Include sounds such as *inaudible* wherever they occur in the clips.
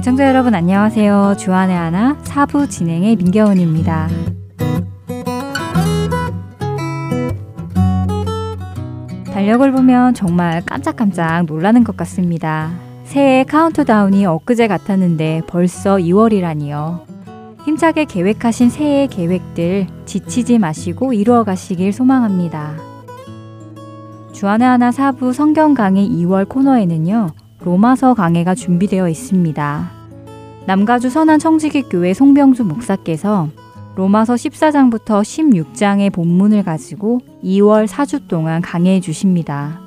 애청자 여러분 안녕하세요. 주안의 하나 사부 진행의 민경은입니다. 달력을 보면 정말 깜짝깜짝 놀라는 것 같습니다. 새해 카운트다운이 엊그제 같았는데 벌써 2월이라니요. 힘차게 계획하신 새해 계획들 지치지 마시고 이루어 가시길 소망합니다. 주안의 하나 사부 성경 강의 2월 코너에는요. 로마서 강해가 준비되어 있습니다. 남가주 선한 청지기 교회 송병주 목사께서 로마서 14장부터 16장의 본문을 가지고 2월 4주 동안 강해해 주십니다.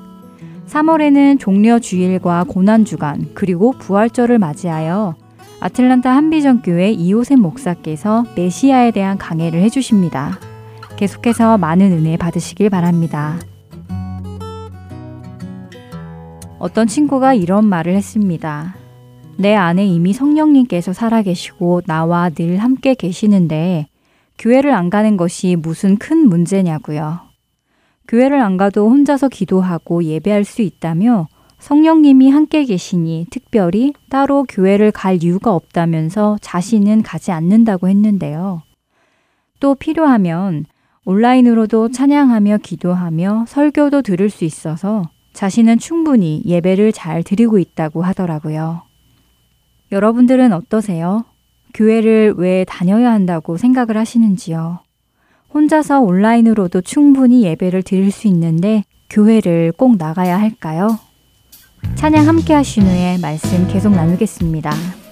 3월에는 종려 주일과 고난 주간 그리고 부활절을 맞이하여 아틀란타 한비전 교회 이호셉 목사께서 메시아에 대한 강해를 해 주십니다. 계속해서 많은 은혜 받으시길 바랍니다. 어떤 친구가 이런 말을 했습니다. 내 안에 이미 성령님께서 살아계시고 나와 늘 함께 계시는데 교회를 안 가는 것이 무슨 큰 문제냐고요. 교회를 안 가도 혼자서 기도하고 예배할 수 있다며 성령님이 함께 계시니 특별히 따로 교회를 갈 이유가 없다면서 자신은 가지 않는다고 했는데요. 또 필요하면 온라인으로도 찬양하며 기도하며 설교도 들을 수 있어서 자신은 충분히 예배를 잘 드리고 있다고 하더라고요. 여러분들은 어떠세요? 교회를 왜 다녀야 한다고 생각을 하시는지요? 혼자서 온라인으로도 충분히 예배를 드릴 수 있는데 교회를 꼭 나가야 할까요? 찬양 함께 하신 후에 말씀 계속 나누겠습니다.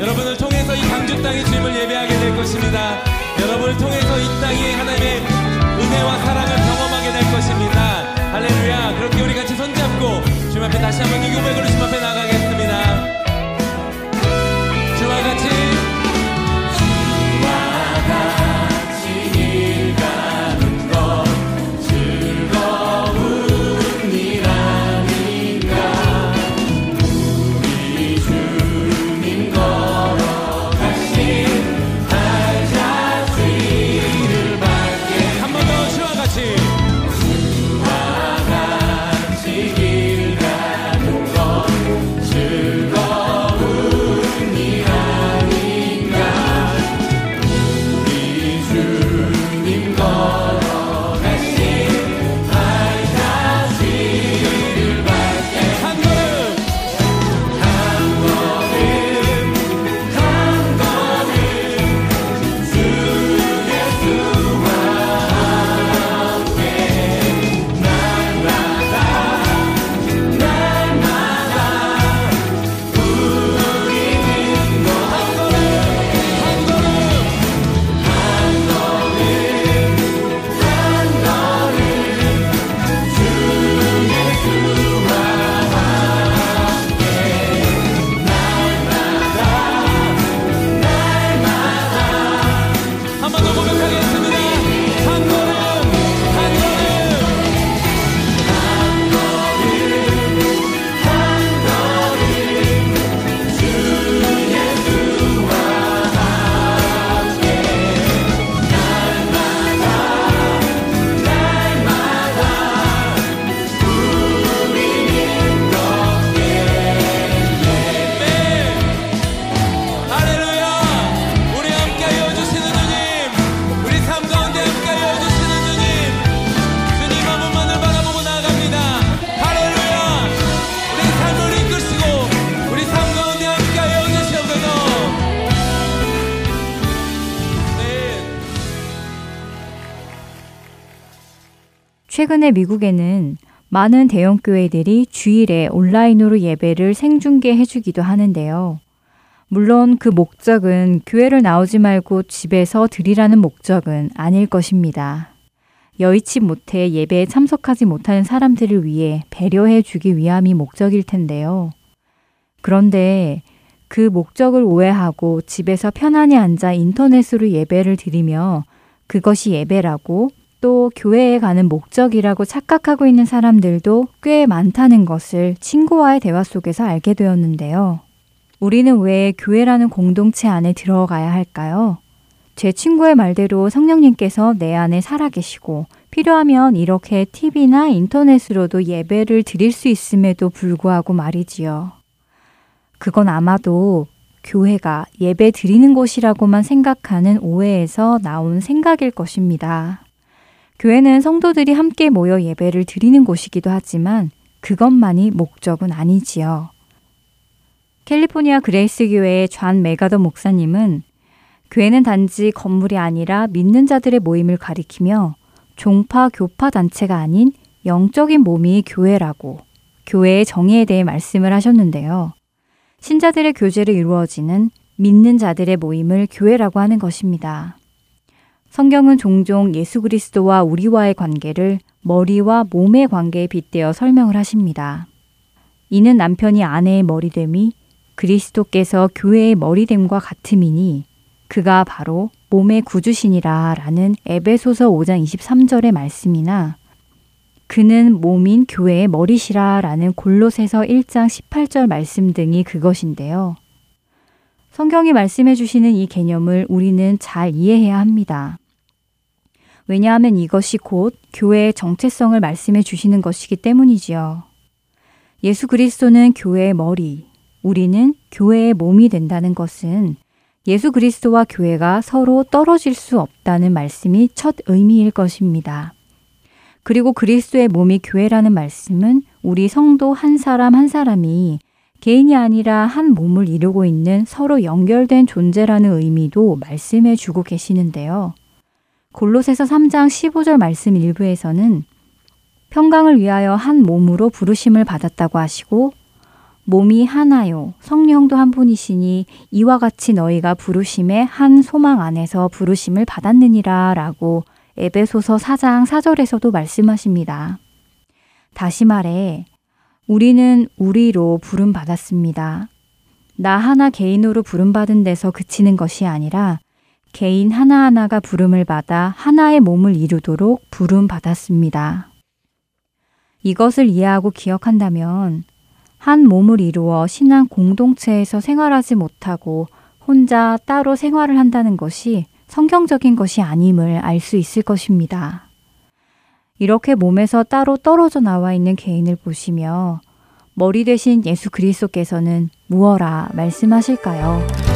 여러분을 통해서 이 광주 땅의 주님을 예배하게 것입니다. 여러분을 통해서 이 땅에 하나님의 은혜와 사랑을 경험하게 될 것입니다. 할렐루야. 그렇게 우리 같이 손잡고 주님 앞에 다시 한번 이 고백으로 주님 앞에 나 최근에 미국에는 많은 대형 교회들이 주일에 온라인으로 예배를 생중계해 주기도 하는데요. 물론 그 목적은 교회를 나오지 말고 집에서 드리라는 목적은 아닐 것입니다. 여의치 못해 예배에 참석하지 못하는 사람들을 위해 배려해 주기 위함이 목적일 텐데요. 그런데 그 목적을 오해하고 집에서 편안히 앉아 인터넷으로 예배를 드리며 그것이 예배라고 또 교회에 가는 목적이라고 착각하고 있는 사람들도 꽤 많다는 것을 친구와의 대화 속에서 알게 되었는데요. 우리는 왜 교회라는 공동체 안에 들어가야 할까요? 제 친구의 말대로 성령님께서 내 안에 살아계시고 필요하면 이렇게 TV나 인터넷으로도 예배를 드릴 수 있음에도 불구하고 말이지요. 그건 아마도 교회가 예배 드리는 곳이라고만 생각하는 오해에서 나온 생각일 것입니다. 교회는 성도들이 함께 모여 예배를 드리는 곳이기도 하지만 그것만이 목적은 아니지요. 캘리포니아 그레이스 교회의 존 맥아더 목사님은 교회는 단지 건물이 아니라 믿는 자들의 모임을 가리키며 종파 교파 단체가 아닌 영적인 몸이 교회라고 교회의 정의에 대해 말씀을 하셨는데요. 신자들의 교제를 이루어지는 믿는 자들의 모임을 교회라고 하는 것입니다. 성경은 종종 예수 그리스도와 우리와의 관계를 머리와 몸의 관계에 빗대어 설명을 하십니다. 이는 남편이 아내의 머리됨이 그리스도께서 교회의 머리됨과 같음이니 그가 바로 몸의 구주시니라 라는 에베소서 5장 23절의 말씀이나 그는 몸인 교회의 머리시라 라는 골로새서 1장 18절 말씀 등이 그것인데요. 성경이 말씀해 주시는 이 개념을 우리는 잘 이해해야 합니다. 왜냐하면 이것이 곧 교회의 정체성을 말씀해 주시는 것이기 때문이지요. 예수 그리스도는 교회의 머리, 우리는 교회의 몸이 된다는 것은 예수 그리스도와 교회가 서로 떨어질 수 없다는 말씀이 첫 의미일 것입니다. 그리고 그리스도의 몸이 교회라는 말씀은 우리 성도 한 사람 한 사람이 개인이 아니라 한 몸을 이루고 있는 서로 연결된 존재라는 의미도 말씀해 주고 계시는데요. 골로새서 3장 15절 말씀 일부에서는 평강을 위하여 한 몸으로 부르심을 받았다고 하시고 몸이 하나요. 성령도 한 분이시니 이와 같이 너희가 부르심의 한 소망 안에서 부르심을 받았느니라 라고 에베소서 4장 4절에서도 말씀하십니다. 다시 말해, 우리는 우리로 부름받았습니다. 나 하나 개인으로 부름받은 데서 그치는 것이 아니라 개인 하나하나가 부름을 받아 하나의 몸을 이루도록 부름받았습니다. 이것을 이해하고 기억한다면 한 몸을 이루어 신앙 공동체에서 생활하지 못하고 혼자 따로 생활을 한다는 것이 성경적인 것이 아님을 알 수 있을 것입니다. 이렇게 몸에서 따로 떨어져 나와 있는 개인을 보시며 머리 대신 예수 그리스도께서는 무어라 말씀하실까요?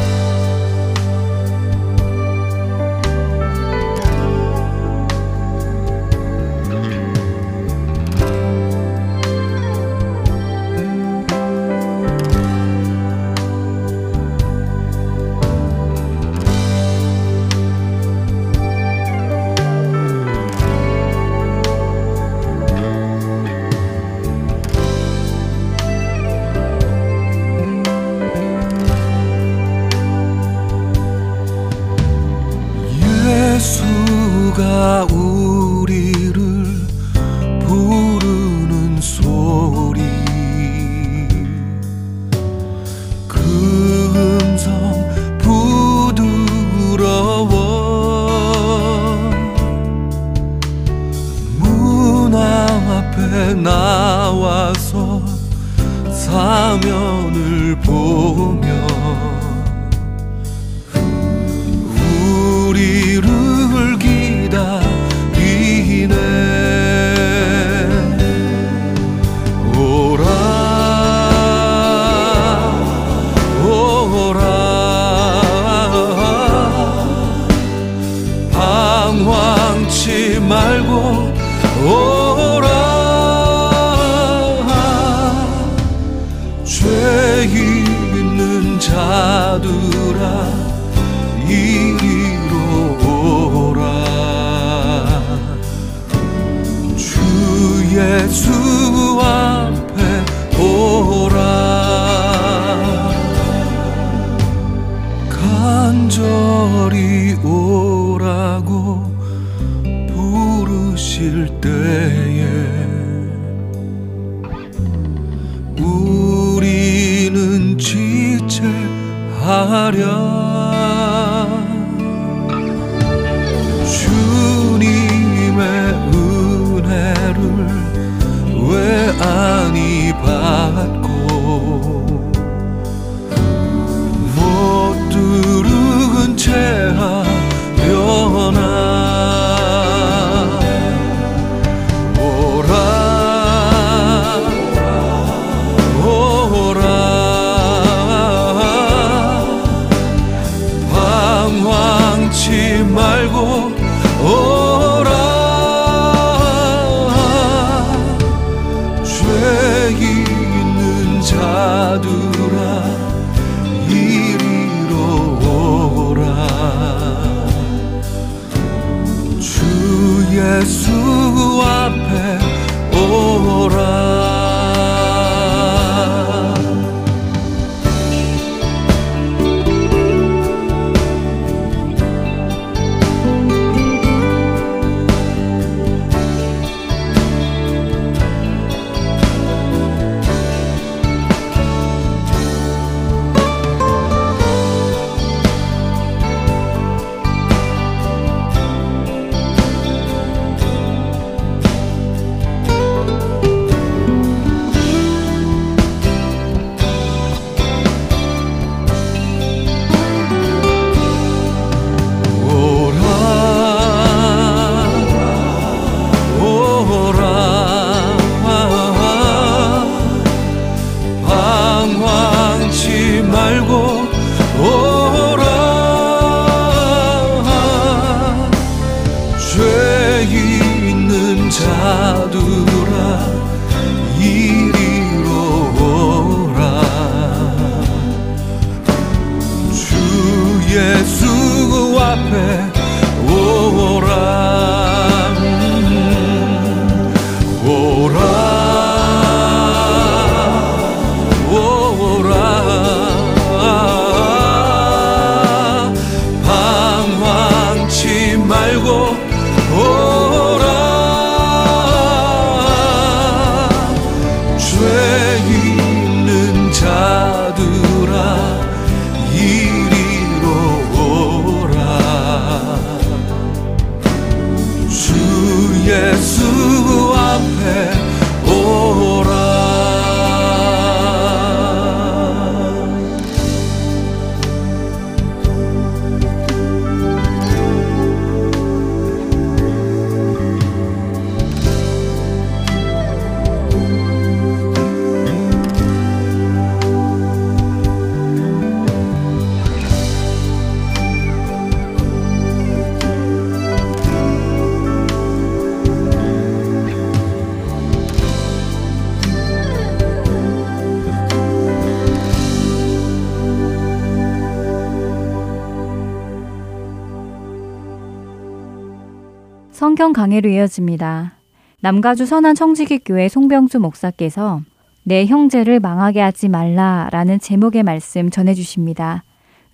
강해로 이어집니다. 남가주 선한 청지기 교회 송병수 목사께서 내 형제를 망하게 하지 말라라는 제목의 말씀 전해 주십니다.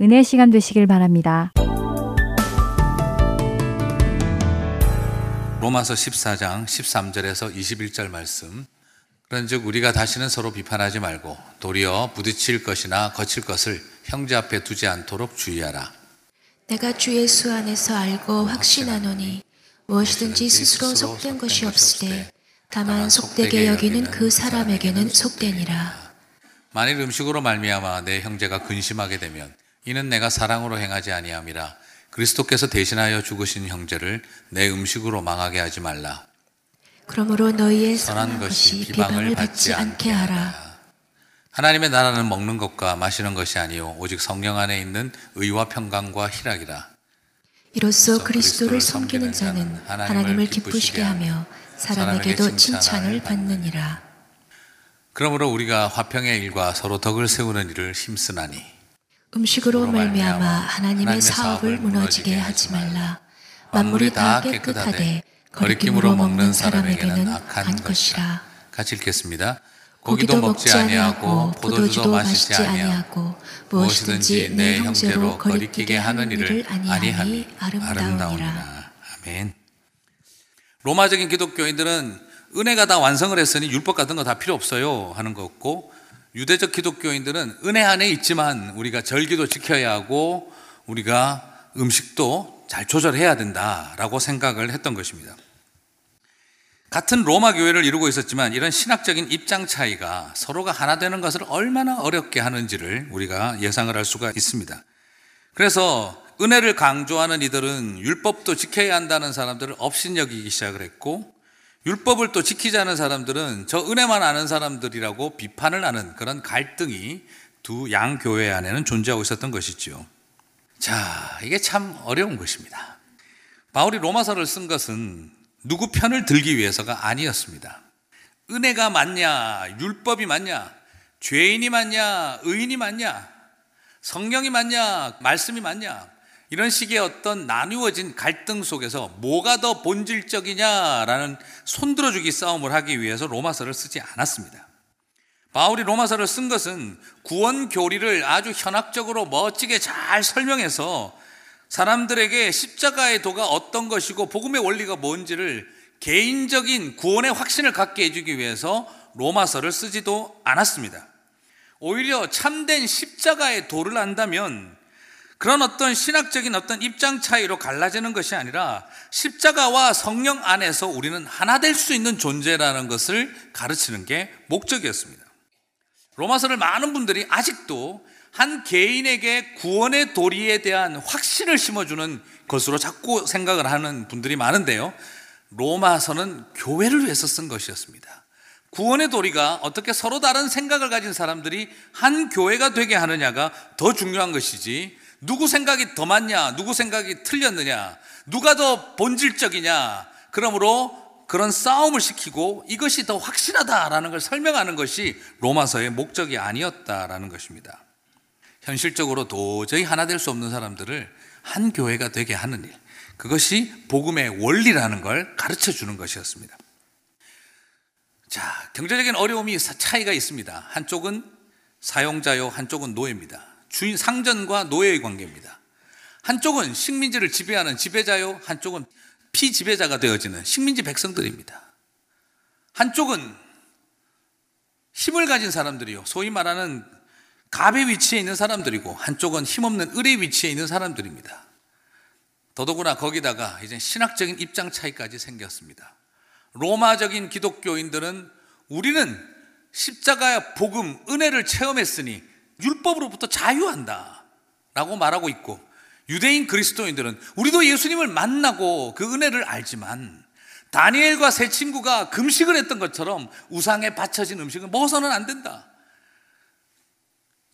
은혜 시간 되시길 바랍니다. 로마서 14장 13절에서 21절 말씀. 그런즉 우리가 다시는 서로 비판하지 말고 도리어 부딪힐 것이나 거칠 것을 형제 앞에 두지 않도록 주의하라. 내가 주 예수 안에서 알고 확신하노니 무엇이든지 스스로 속된 것이 없으되 다만 속되게 여기는 그 사람에게는 속되니라. 만일 음식으로 말미암아 내 형제가 근심하게 되면 이는 내가 사랑으로 행하지 아니함이라 그리스도께서 대신하여 죽으신 형제를 내 음식으로 망하게 하지 말라. 그러므로 너희의 선한 것이 비방을 받지 않게 하라. 하나님의 나라는 먹는 것과 마시는 것이 아니요 오직 성령 안에 있는 의와 평강과 희락이라. 이로써 그리스도를 섬기는 자는 하나님을 기쁘시게 하며 사람에게도 칭찬을 받느니라. 그러므로 우리가 화평의 일과 서로 덕을 세우는 일을 힘쓰나니 음식으로 말미암아 하나님의 사업을 무너지게 하지 말라. 만물이 다 깨끗하되 거리낌으로 먹는 사람에게는 악한 것이라. 같이 읽겠습니다. 고기도 먹지 아니하고 포도주도 마시지 아니하고 무엇이든지 내 형제로 거리끼게 하는 일을 아니하니 아름다우니라. 아멘. 로마적인 기독교인들은 은혜가 다 완성을 했으니 율법 같은 거 다 필요 없어요 하는 거 없고 유대적 기독교인들은 은혜 안에 있지만 우리가 절기도 지켜야 하고 우리가 음식도 잘 조절해야 된다라고 생각을 했던 것입니다. 같은 로마 교회를 이루고 있었지만 이런 신학적인 입장 차이가 서로가 하나 되는 것을 얼마나 어렵게 하는지를 우리가 예상을 할 수가 있습니다. 그래서 은혜를 강조하는 이들은 율법도 지켜야 한다는 사람들을 업신여기기 시작을 했고 율법을 또 지키지 않은 사람들은 저 은혜만 아는 사람들이라고 비판을 하는 그런 갈등이 두 양 교회 안에는 존재하고 있었던 것이죠. 자, 이게 참 어려운 것입니다. 바울이 로마서를 쓴 것은 누구 편을 들기 위해서가 아니었습니다. 은혜가 맞냐, 율법이 맞냐, 죄인이 맞냐, 의인이 맞냐, 성령이 맞냐, 말씀이 맞냐, 이런 식의 어떤 나누어진 갈등 속에서 뭐가 더 본질적이냐라는 손들어주기 싸움을 하기 위해서 로마서를 쓰지 않았습니다. 바울이 로마서를 쓴 것은 구원 교리를 아주 현학적으로 멋지게 잘 설명해서 사람들에게 십자가의 도가 어떤 것이고 복음의 원리가 뭔지를 개인적인 구원의 확신을 갖게 해주기 위해서 로마서를 쓰지도 않았습니다. 오히려 참된 십자가의 도를 안다면 그런 어떤 신학적인 어떤 입장 차이로 갈라지는 것이 아니라 십자가와 성령 안에서 우리는 하나 될 수 있는 존재라는 것을 가르치는 게 목적이었습니다. 로마서를 많은 분들이 아직도 한 개인에게 구원의 도리에 대한 확신을 심어주는 것으로 자꾸 생각을 하는 분들이 많은데요. 로마서는 교회를 위해서 쓴 것이었습니다. 구원의 도리가 어떻게 서로 다른 생각을 가진 사람들이 한 교회가 되게 하느냐가 더 중요한 것이지 누구 생각이 더 맞냐, 누구 생각이 틀렸느냐, 누가 더 본질적이냐, 그러므로 그런 싸움을 시키고 이것이 더 확실하다라는 걸 설명하는 것이 로마서의 목적이 아니었다라는 것입니다. 현실적으로 도저히 하나 될 수 없는 사람들을 한 교회가 되게 하는 일. 그것이 복음의 원리라는 걸 가르쳐 주는 것이었습니다. 자, 경제적인 어려움이 차이가 있습니다. 한쪽은 사용자요, 한쪽은 노예입니다. 주인 상전과 노예의 관계입니다. 한쪽은 식민지를 지배하는 지배자요, 한쪽은 피지배자가 되어지는 식민지 백성들입니다. 한쪽은 힘을 가진 사람들이요, 소위 말하는 갑의 위치에 있는 사람들이고, 한쪽은 힘없는 을의 위치에 있는 사람들입니다. 더더구나 거기다가 이제 신학적인 입장 차이까지 생겼습니다. 로마적인 기독교인들은 우리는 십자가의 복음, 은혜를 체험했으니 율법으로부터 자유한다. 라고 말하고 있고, 유대인 그리스도인들은 우리도 예수님을 만나고 그 은혜를 알지만, 다니엘과 세 친구가 금식을 했던 것처럼 우상에 바쳐진 음식을 먹어서는 안 된다.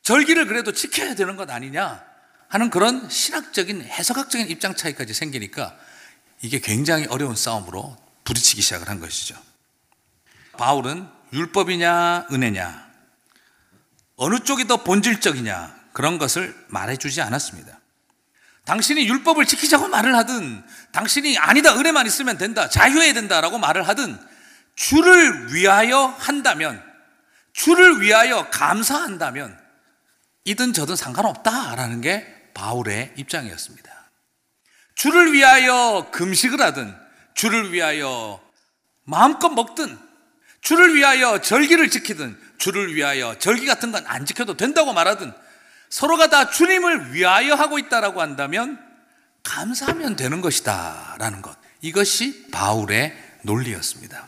절기를 그래도 지켜야 되는 것 아니냐 하는 그런 신학적인 해석학적인 입장 차이까지 생기니까 이게 굉장히 어려운 싸움으로 부딪히기 시작을 한 것이죠. 바울은 율법이냐 은혜냐 어느 쪽이 더 본질적이냐 그런 것을 말해주지 않았습니다. 당신이 율법을 지키자고 말을 하든 당신이 아니다 은혜만 있으면 된다 자유해야 된다라고 말을 하든 주를 위하여 한다면 주를 위하여 감사한다면 이든 저든 상관없다라는 게 바울의 입장이었습니다. 주를 위하여 금식을 하든 주를 위하여 마음껏 먹든 주를 위하여 절기를 지키든 주를 위하여 절기 같은 건 안 지켜도 된다고 말하든 서로가 다 주님을 위하여 하고 있다라고 한다면 감사하면 되는 것이다 라는 것. 이것이 바울의 논리였습니다.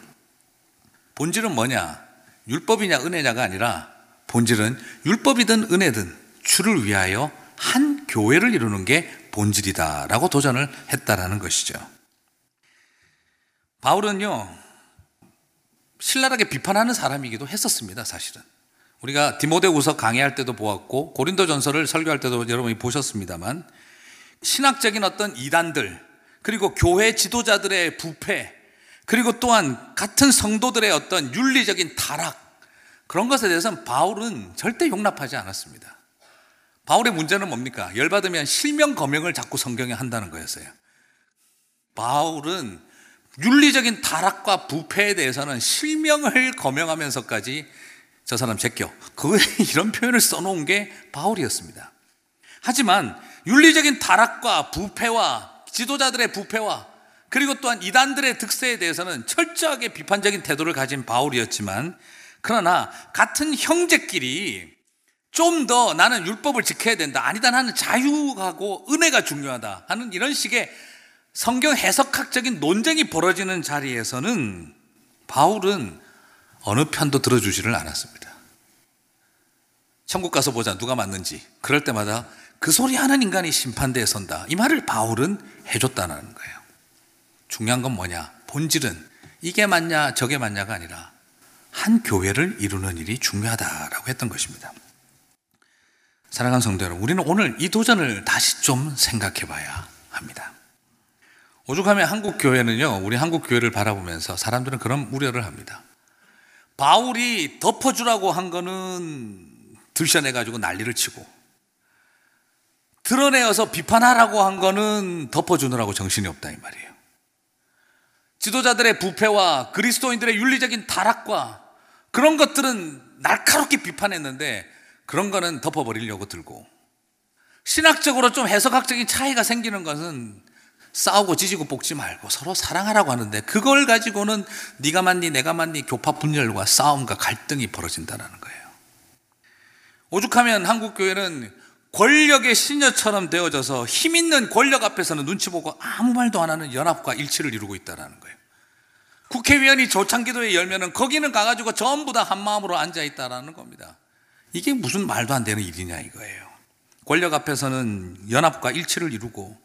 본질은 뭐냐? 율법이냐 은혜냐가 아니라 본질은 율법이든 은혜든 주를 위하여 한 교회를 이루는 게 본질이다라고 도전을 했다라는 것이죠. 바울은요, 신랄하게 비판하는 사람이기도 했었습니다, 사실은. 우리가 디모데후서 강의할 때도 보았고 고린도 전서를 설교할 때도 여러분이 보셨습니다만 신학적인 어떤 이단들 그리고 교회 지도자들의 부패 그리고 또한 같은 성도들의 어떤 윤리적인 타락 그런 것에 대해서는 바울은 절대 용납하지 않았습니다. 바울의 문제는 뭡니까? 열받으면 실명 거명을 자꾸 성경에 한다는 거였어요. 바울은 윤리적인 타락과 부패에 대해서는 실명을 거명하면서까지 저 사람 제껴. 그 *laughs* 이런 표현을 써놓은 게 바울이었습니다. 하지만 윤리적인 타락과 부패와 지도자들의 부패와 그리고 또한 이단들의 득세에 대해서는 철저하게 비판적인 태도를 가진 바울이었지만 그러나 같은 형제끼리 좀 더 나는 율법을 지켜야 된다. 아니다. 나는 자유하고 은혜가 중요하다. 하는 이런 식의 성경 해석학적인 논쟁이 벌어지는 자리에서는 바울은 어느 편도 들어주지를 않았습니다. 천국 가서 보자 누가 맞는지 그럴 때마다 그 소리 하는 인간이 심판대에 선다. 이 말을 바울은 해줬다는 거예요. 중요한 건 뭐냐? 본질은 이게 맞냐 저게 맞냐가 아니라 한 교회를 이루는 일이 중요하다라고 했던 것입니다. 사랑하는 성도 여러분, 우리는 오늘 이 도전을 다시 좀 생각해 봐야 합니다. 오죽하면 한국 교회는요, 우리 한국 교회를 바라보면서 사람들은 그런 우려를 합니다. 바울이 덮어주라고 한 거는 들춰내가지고 난리를 치고, 드러내어서 비판하라고 한 거는 덮어주느라고 정신이 없다, 이 말이에요. 지도자들의 부패와 그리스도인들의 윤리적인 타락과 그런 것들은 날카롭게 비판했는데, 그런 거는 덮어버리려고 들고, 신학적으로 좀 해석학적인 차이가 생기는 것은 싸우고 지지고 볶지 말고 서로 사랑하라고 하는데 그걸 가지고는 네가 맞니 내가 맞니 교파 분열과 싸움과 갈등이 벌어진다는 거예요. 오죽하면 한국 교회는 권력의 신녀처럼 되어져서 힘 있는 권력 앞에서는 눈치 보고 아무 말도 안 하는 연합과 일치를 이루고 있다는 거예요. 국회의원이 조창기도에 열면은 거기는 가가지고 전부 다 한 마음으로 앉아 있다라는 겁니다. 이게 무슨 말도 안 되는 일이냐 이거예요. 권력 앞에서는 연합과 일치를 이루고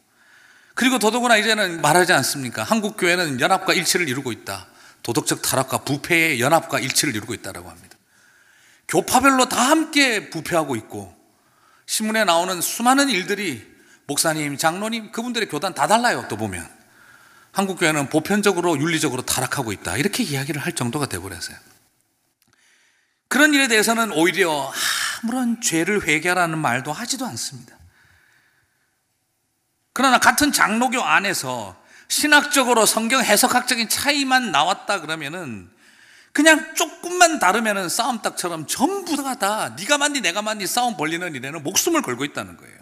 그리고 더더구나 이제는 말하지 않습니까? 한국 교회는 연합과 일치를 이루고 있다. 도덕적 타락과 부패의 연합과 일치를 이루고 있다라고 합니다. 교파별로 다 함께 부패하고 있고 신문에 나오는 수많은 일들이 목사님, 장로님 그분들의 교단 다 달라요. 또 보면 한국 교회는 보편적으로 윤리적으로 타락하고 있다. 이렇게 이야기를 할 정도가 돼 버렸어요. 그런 일에 대해서는 오히려 아무런 죄를 회개하라는 말도 하지도 않습니다. 그러나 같은 장로교 안에서 신학적으로 성경 해석학적인 차이만 나왔다 그러면은 그냥 조금만 다르면은 싸움닭처럼 전부 다, 다 네가 맞니 내가 맞니 싸움 벌리는 일에는 목숨을 걸고 있다는 거예요.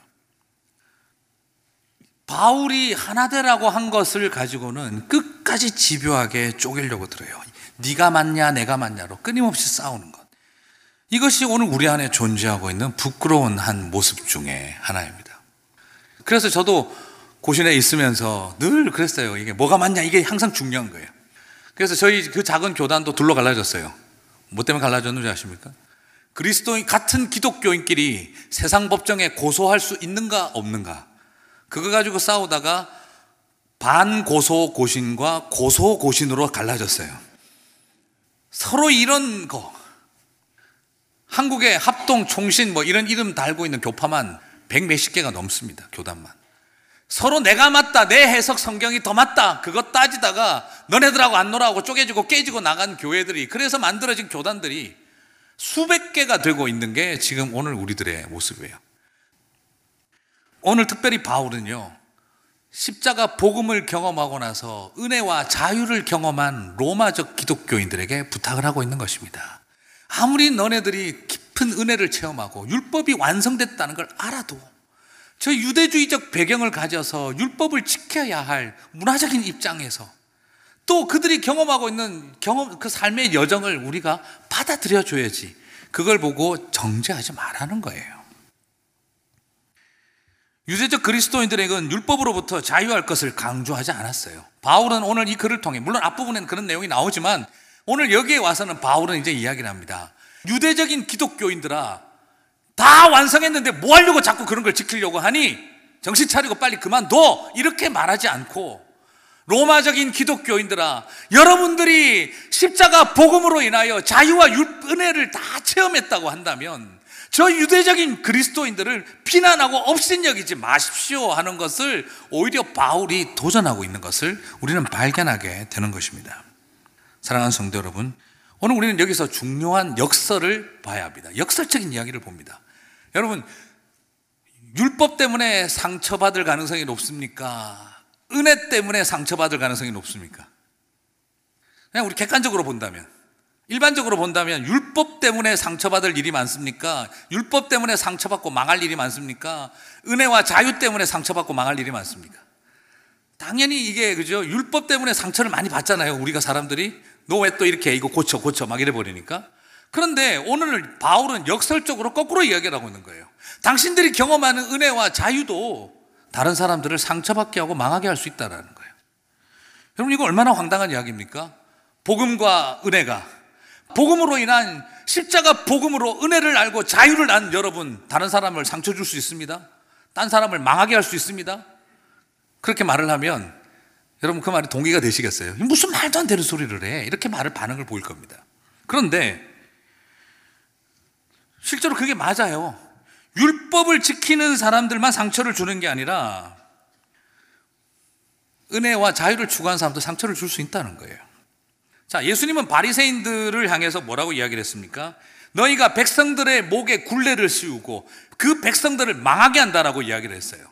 바울이 하나 되라고 한 것을 가지고는 끝까지 집요하게 쪼개려고 들어요. 네가 맞냐 내가 맞냐로 끊임없이 싸우는 것. 이것이 오늘 우리 안에 존재하고 있는 부끄러운 한 모습 중에 하나입니다. 그래서 저도 고신에 있으면서 늘 그랬어요. 이게 뭐가 맞냐 이게 항상 중요한 거예요. 그래서 저희 그 작은 교단도 둘로 갈라졌어요. 뭐 때문에 갈라졌는지 아십니까? 그리스도인 같은 기독교인끼리 세상 법정에 고소할 수 있는가 없는가 그거 가지고 싸우다가 반고소 고신과 고소 고신으로 갈라졌어요. 서로 이런 거 한국의 합동 총신 뭐 이런 이름 달고 있는 교파만 백 몇십 개가 넘습니다. 교단만. 서로 내가 맞다, 내 해석 성경이 더 맞다, 그거 따지다가 너네들하고 안 놀아하고 쪼개지고 깨지고 나간 교회들이 그래서 만들어진 교단들이 수백 개가 되고 있는 게 지금 오늘 우리들의 모습이에요. 오늘 특별히 바울은요, 십자가 복음을 경험하고 나서 은혜와 자유를 경험한 로마적 기독교인들에게 부탁을 하고 있는 것입니다. 아무리 너네들이 깊은 은혜를 체험하고 율법이 완성됐다는 걸 알아도 저 유대주의적 배경을 가져서 율법을 지켜야 할 문화적인 입장에서 또 그들이 경험하고 있는 경험 그 삶의 여정을 우리가 받아들여 줘야지. 그걸 보고 정죄하지 말라는 거예요. 유대적 그리스도인들에게는 율법으로부터 자유할 것을 강조하지 않았어요. 바울은 오늘 이 글을 통해 물론 앞부분에는 그런 내용이 나오지만 오늘 여기에 와서는 바울은 이제 이야기를 합니다. 유대적인 기독교인들아 다 완성했는데 뭐 하려고 자꾸 그런 걸 지키려고 하니? 정신 차리고 빨리 그만둬. 이렇게 말하지 않고. 로마적인 기독교인들아 여러분들이 십자가 복음으로 인하여 자유와 은혜를 다 체험했다고 한다면 저 유대적인 그리스도인들을 비난하고 업신여기지 마십시오 하는 것을 오히려 바울이 도전하고 있는 것을 우리는 발견하게 되는 것입니다. 사랑하는 성도 여러분, 오늘 우리는 여기서 중요한 역설을 봐야 합니다. 역설적인 이야기를 봅니다. 여러분, 율법 때문에 상처받을 가능성이 높습니까? 은혜 때문에 상처받을 가능성이 높습니까? 그냥 우리 객관적으로 본다면, 일반적으로 본다면 율법 때문에 상처받을 일이 많습니까? 율법 때문에 상처받고 망할 일이 많습니까? 은혜와 자유 때문에 상처받고 망할 일이 많습니까? 당연히 이게 그죠? 율법 때문에 상처를 많이 받잖아요. 우리가 사람들이 너 왜 또 이렇게 해? 이거 고쳐 고쳐 막 이래 버리니까. 그런데 오늘 바울은 역설적으로 거꾸로 이야기를 하고 있는 거예요. 당신들이 경험하는 은혜와 자유도 다른 사람들을 상처받게 하고 망하게 할 수 있다라는 거예요. 여러분 이거 얼마나 황당한 이야기입니까? 복음과 은혜가 복음으로 인한 십자가 복음으로 은혜를 알고 자유를 안 여러분 다른 사람을 상처 줄 수 있습니다. 딴 사람을 망하게 할 수 있습니다. 그렇게 말을 하면 여러분 그 말이 동의가 되시겠어요? 무슨 말도 안 되는 소리를 해. 이렇게 말을 반응을 보일 겁니다. 그런데 실제로 그게 맞아요. 율법을 지키는 사람들만 상처를 주는 게 아니라 은혜와 자유를 추구하는 사람도 상처를 줄 수 있다는 거예요. 자, 예수님은 바리새인들을 향해서 뭐라고 이야기를 했습니까? 너희가 백성들의 목에 굴레를 씌우고 그 백성들을 망하게 한다라고 이야기를 했어요.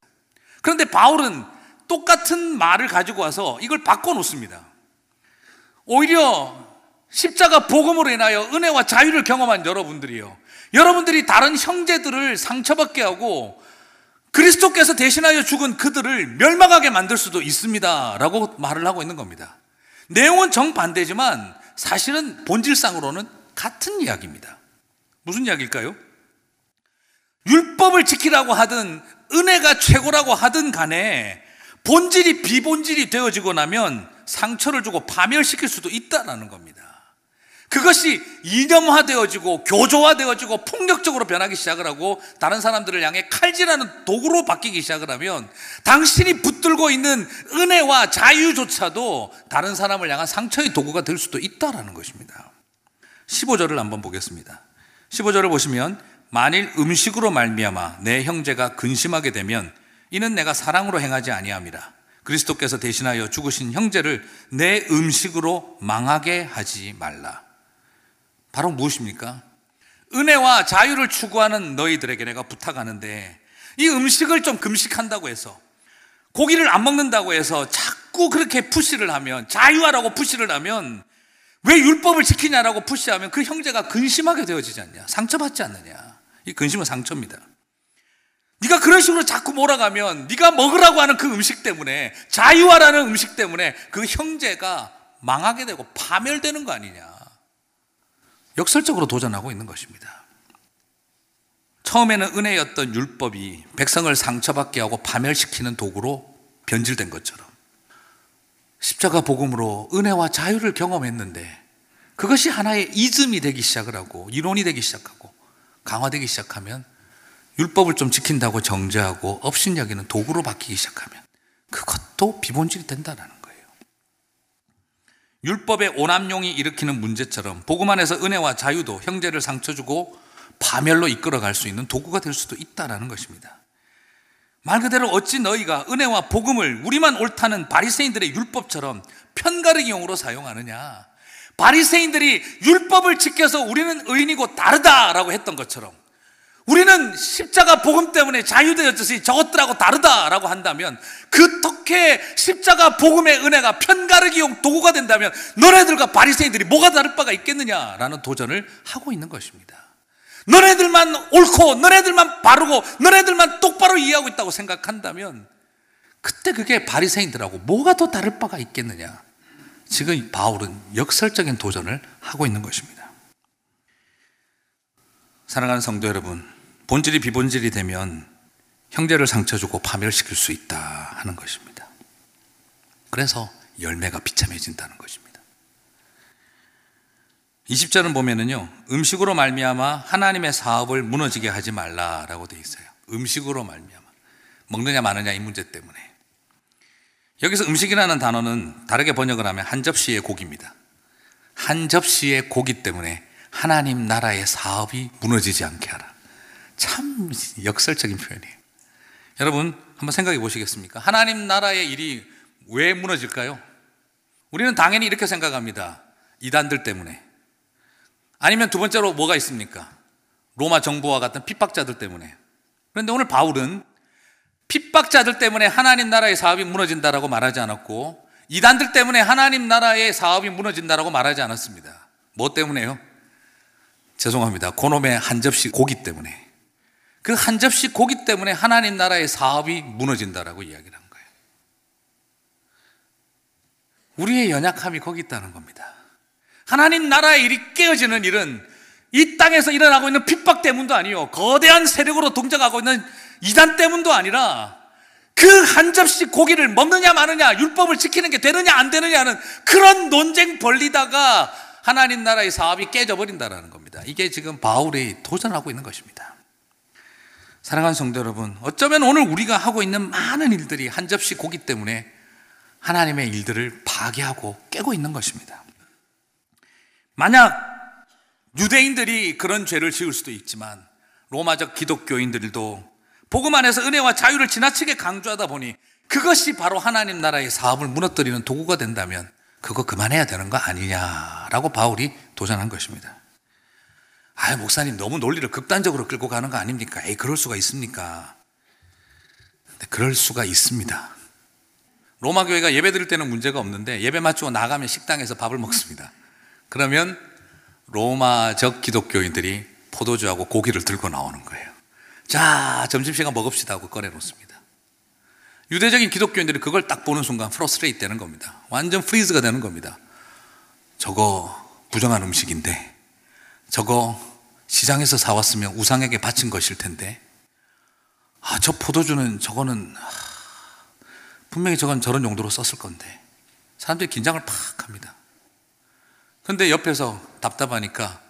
그런데 바울은 똑같은 말을 가지고 와서 이걸 바꿔 놓습니다. 오히려 십자가 복음으로 인하여 은혜와 자유를 경험한 여러분들이요. 여러분들이 다른 형제들을 상처받게 하고 그리스도께서 대신하여 죽은 그들을 멸망하게 만들 수도 있습니다. 라고 말을 하고 있는 겁니다. 내용은 정반대지만 사실은 본질상으로는 같은 이야기입니다. 무슨 이야기일까요? 율법을 지키라고 하든 은혜가 최고라고 하든 간에 본질이 비본질이 되어지고 나면 상처를 주고 파멸시킬 수도 있다는 겁니다. 그것이 이념화되어지고 교조화되어지고 폭력적으로 변하기 시작을 하고 다른 사람들을 향해 칼질하는 도구로 바뀌기 시작을 하면 당신이 붙들고 있는 은혜와 자유조차도 다른 사람을 향한 상처의 도구가 될 수도 있다라는 것입니다. 15절을 한번 보겠습니다. 15절을 보시면 만일 음식으로 말미암아 내 형제가 근심하게 되면 이는 내가 사랑으로 행하지 아니함이라. 그리스도께서 대신하여 죽으신 형제를 내 음식으로 망하게 하지 말라. 바로 무엇입니까? 은혜와 자유를 추구하는 너희들에게 내가 부탁하는데 이 음식을 좀 금식한다고 해서 고기를 안 먹는다고 해서 자꾸 그렇게 푸시를 하면 자유하라고 푸시를 하면 왜 율법을 지키냐라고 푸시하면 그 형제가 근심하게 되어지지 않냐 상처받지 않느냐 이 근심은 상처입니다 네가 그런 식으로 자꾸 몰아가면 네가 먹으라고 하는 그 음식 때문에 자유하라는 음식 때문에 그 형제가 망하게 되고 파멸되는 거 아니냐 역설적으로 도전하고 있는 것입니다. 처음에는 은혜였던 율법이 백성을 상처받게 하고 파멸시키는 도구로 변질된 것처럼 십자가 복음으로 은혜와 자유를 경험했는데 그것이 하나의 이즘이 되기 시작을 하고 이론이 되기 시작하고 강화되기 시작하면 율법을 좀 지킨다고 정죄하고 업신여기는 도구로 바뀌기 시작하면 그것도 비본질이 된다는 거예요. 율법의 오남용이 일으키는 문제처럼 복음 안에서 은혜와 자유도 형제를 상처 주고 파멸로 이끌어갈 수 있는 도구가 될 수도 있다라는 것입니다. 말 그대로 어찌 너희가 은혜와 복음을 우리만 옳다는 바리새인들의 율법처럼 편가르기용으로 사용하느냐? 바리새인들이 율법을 지켜서 우리는 의인이고 다르다라고 했던 것처럼 우리는 십자가 복음 때문에 자유되었듯이 저것들하고 다르다라고 한다면 그 덕에 십자가 복음의 은혜가 편가르기용 도구가 된다면 너네들과 바리새인들이 뭐가 다를 바가 있겠느냐라는 도전을 하고 있는 것입니다. 너네들만 옳고 너네들만 바르고 너네들만 똑바로 이해하고 있다고 생각한다면 그때 그게 바리새인들하고 뭐가 더 다를 바가 있겠느냐? 지금 바울은 역설적인 도전을 하고 있는 것입니다. 사랑하는 성도 여러분, 본질이 비본질이 되면 형제를 상처 주고 파멸시킬 수 있다 하는 것입니다. 그래서 열매가 비참해진다는 것입니다. 20절은 보면은요. 음식으로 말미암아 하나님의 사업을 무너지게 하지 말라라고 되어 있어요. 음식으로 말미암아 먹느냐 마느냐 이 문제 때문에 여기서 음식이라는 단어는 다르게 번역을 하면 한 접시의 고기입니다. 한 접시의 고기 때문에 하나님 나라의 사업이 무너지지 않게 하라. 참 역설적인 표현이에요. 여러분, 한번 생각해 보시겠습니까? 하나님 나라의 일이 왜 무너질까요? 우리는 당연히 이렇게 생각합니다. 이단들 때문에. 아니면 두 번째로 뭐가 있습니까? 로마 정부와 같은 핍박자들 때문에. 그런데 오늘 바울은 핍박자들 때문에 하나님 나라의 사업이 무너진다라고 말하지 않았고 이단들 때문에 하나님 나라의 사업이 무너진다라고 말하지 않았습니다. 뭐 때문에요? 죄송합니다. 고놈의 한 접시 고기 때문에. 그 한 접시 고기 때문에 하나님 나라의 사업이 무너진다라고 이야기를 한 거예요. 우리의 연약함이 거기 있다는 겁니다. 하나님 나라의 일이 깨어지는 일은 이 땅에서 일어나고 있는 핍박 때문도 아니요. 거대한 세력으로 동작하고 있는 이단 때문도 아니라 그한 접시 고기를 먹느냐 마느냐 율법을 지키는 게 되느냐 안 되느냐는 그런 논쟁 벌리다가 하나님 나라의 사업이 깨져버린다라는 겁니다. 이게 지금 바울이 도전하고 있는 것입니다. 사랑하는 성도 여러분, 어쩌면 오늘 우리가 하고 있는 많은 일들이 한 접시 고기 때문에 하나님의 일들을 파괴하고 깨고 있는 것입니다. 만약 유대인들이 그런 죄를 지을 수도 있지만 로마적 기독교인들도 복음 안에서 은혜와 자유를 지나치게 강조하다 보니 그것이 바로 하나님 나라의 사업을 무너뜨리는 도구가 된다면 그거 그만해야 되는 거 아니냐라고 바울이 도전한 것입니다. 아, 목사님 너무 논리를 극단적으로 끌고 가는 거 아닙니까? 에이, 그럴 수가 있습니까? 근데 그럴 수가 있습니다. 로마 교회가 예배 드릴 때는 문제가 없는데 예배 마치고 나가면 식당에서 밥을 먹습니다. 그러면 로마적 기독교인들이 포도주하고 고기를 들고 나오는 거예요. 자, 점심시간 먹읍시다 하고 꺼내놓습니다. 유대적인 기독교인들이 그걸 딱 보는 순간 frustrate 되는 겁니다. 완전 freeze가 되는 겁니다. 저거 부정한 음식인데, 저거 시장에서 사왔으면 우상에게 바친 것일 텐데, 아, 저 포도주는 저거는, 아, 분명히 저건 저런 용도로 썼을 건데, 사람들이 긴장을 팍 합니다. 근데 옆에서 답답하니까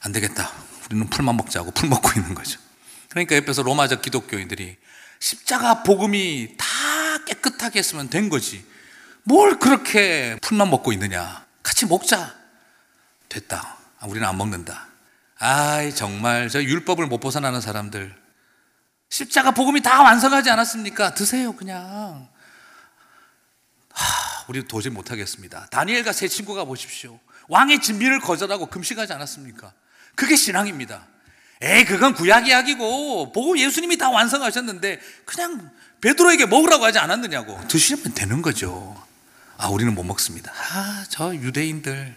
안 되겠다. 우리는 풀만 먹자고 풀 먹고 있는 거죠. 그러니까 옆에서 로마적 기독교인들이 십자가 복음이 다 깨끗하게 했으면 된 거지. 뭘 그렇게 풀만 먹고 있느냐. 같이 먹자. 됐다. 아, 우리는 안 먹는다. 아이, 정말 저 율법을 못 벗어나는 사람들. 십자가 복음이 다 완성하지 않았습니까? 드세요, 그냥. 하, 우리 도저히 못하겠습니다. 다니엘과 세 친구가 보십시오. 왕의 진미를 거절하고 금식하지 않았습니까? 그게 신앙입니다. 에이, 그건 구약 이야기고, 보고 예수님이 다 완성하셨는데, 그냥 베드로에게 먹으라고 하지 않았느냐고. 드시면 되는 거죠. 아, 우리는 못 먹습니다. 아, 저 유대인들,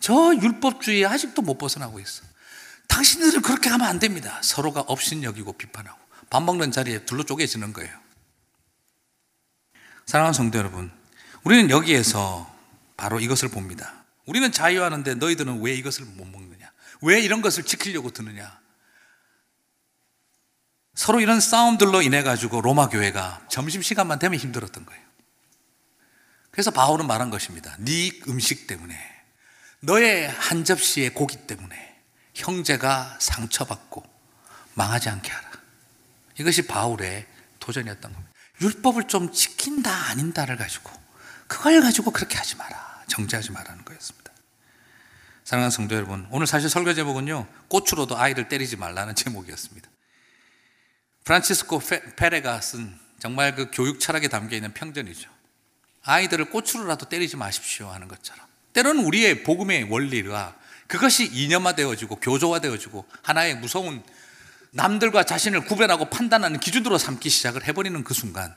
저 율법주의 아직도 못 벗어나고 있어. 당신들은 그렇게 하면 안 됩니다. 서로가 업신여기고 비판하고, 밥 먹는 자리에 둘러 쪼개지는 거예요. 사랑하는 성도 여러분, 우리는 여기에서 바로 이것을 봅니다. 우리는 자유하는데 너희들은 왜 이것을 못 먹느냐? 왜 이런 것을 지키려고 드느냐? 서로 이런 싸움들로 인해 가지고 로마 교회가 점심 시간만 되면 힘들었던 거예요. 그래서 바울은 말한 것입니다. 네 음식 때문에 너의 한 접시의 고기 때문에 형제가 상처받고 망하지 않게 하라. 이것이 바울의 도전이었던 겁니다. 율법을 좀 지킨다 아닌다를 가지고 그걸 가지고 그렇게 하지 마라. 정죄하지 마라는 거였습니다. 사랑하는 성도 여러분, 오늘 사실 설교 제목은요. 꽃으로도 아이를 때리지 말라는 제목이었습니다. 프란치스코 페레가 쓴 정말 그 교육 철학에 담겨 있는 평전이죠. 아이들을 꽃으로라도 때리지 마십시오 하는 것처럼. 때로는 우리의 복음의 원리가 그것이 이념화되어지고 교조화되어지고 하나의 무서운 남들과 자신을 구별하고 판단하는 기준으로 삼기 시작을 해버리는 그 순간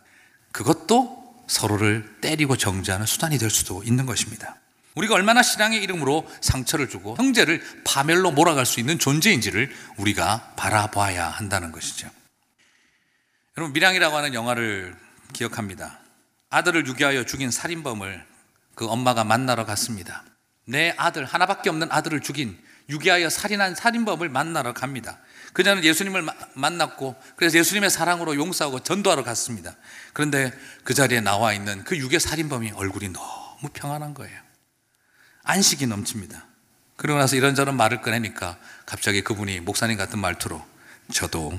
그것도 서로를 때리고 정죄하는 수단이 될 수도 있는 것입니다. 우리가 얼마나 신앙의 이름으로 상처를 주고 형제를 파멸로 몰아갈 수 있는 존재인지를 우리가 바라봐야 한다는 것이죠. 여러분 밀양이라고 하는 영화를 기억합니다. 아들을 유기하여 죽인 살인범을 그 엄마가 만나러 갔습니다. 내 아들 하나밖에 없는 아들을 죽인 유기하여 살인한 살인범을 만나러 갑니다. 그녀는 예수님을 마, 만났고 그래서 예수님의 사랑으로 용서하고 전도하러 갔습니다. 그런데 그 자리에 나와 있는 그 유괴 살인범이 얼굴이 너무 평안한 거예요. 안식이 넘칩니다. 그러고 나서 이런저런 말을 꺼내니까 갑자기 그분이 목사님 같은 말투로 저도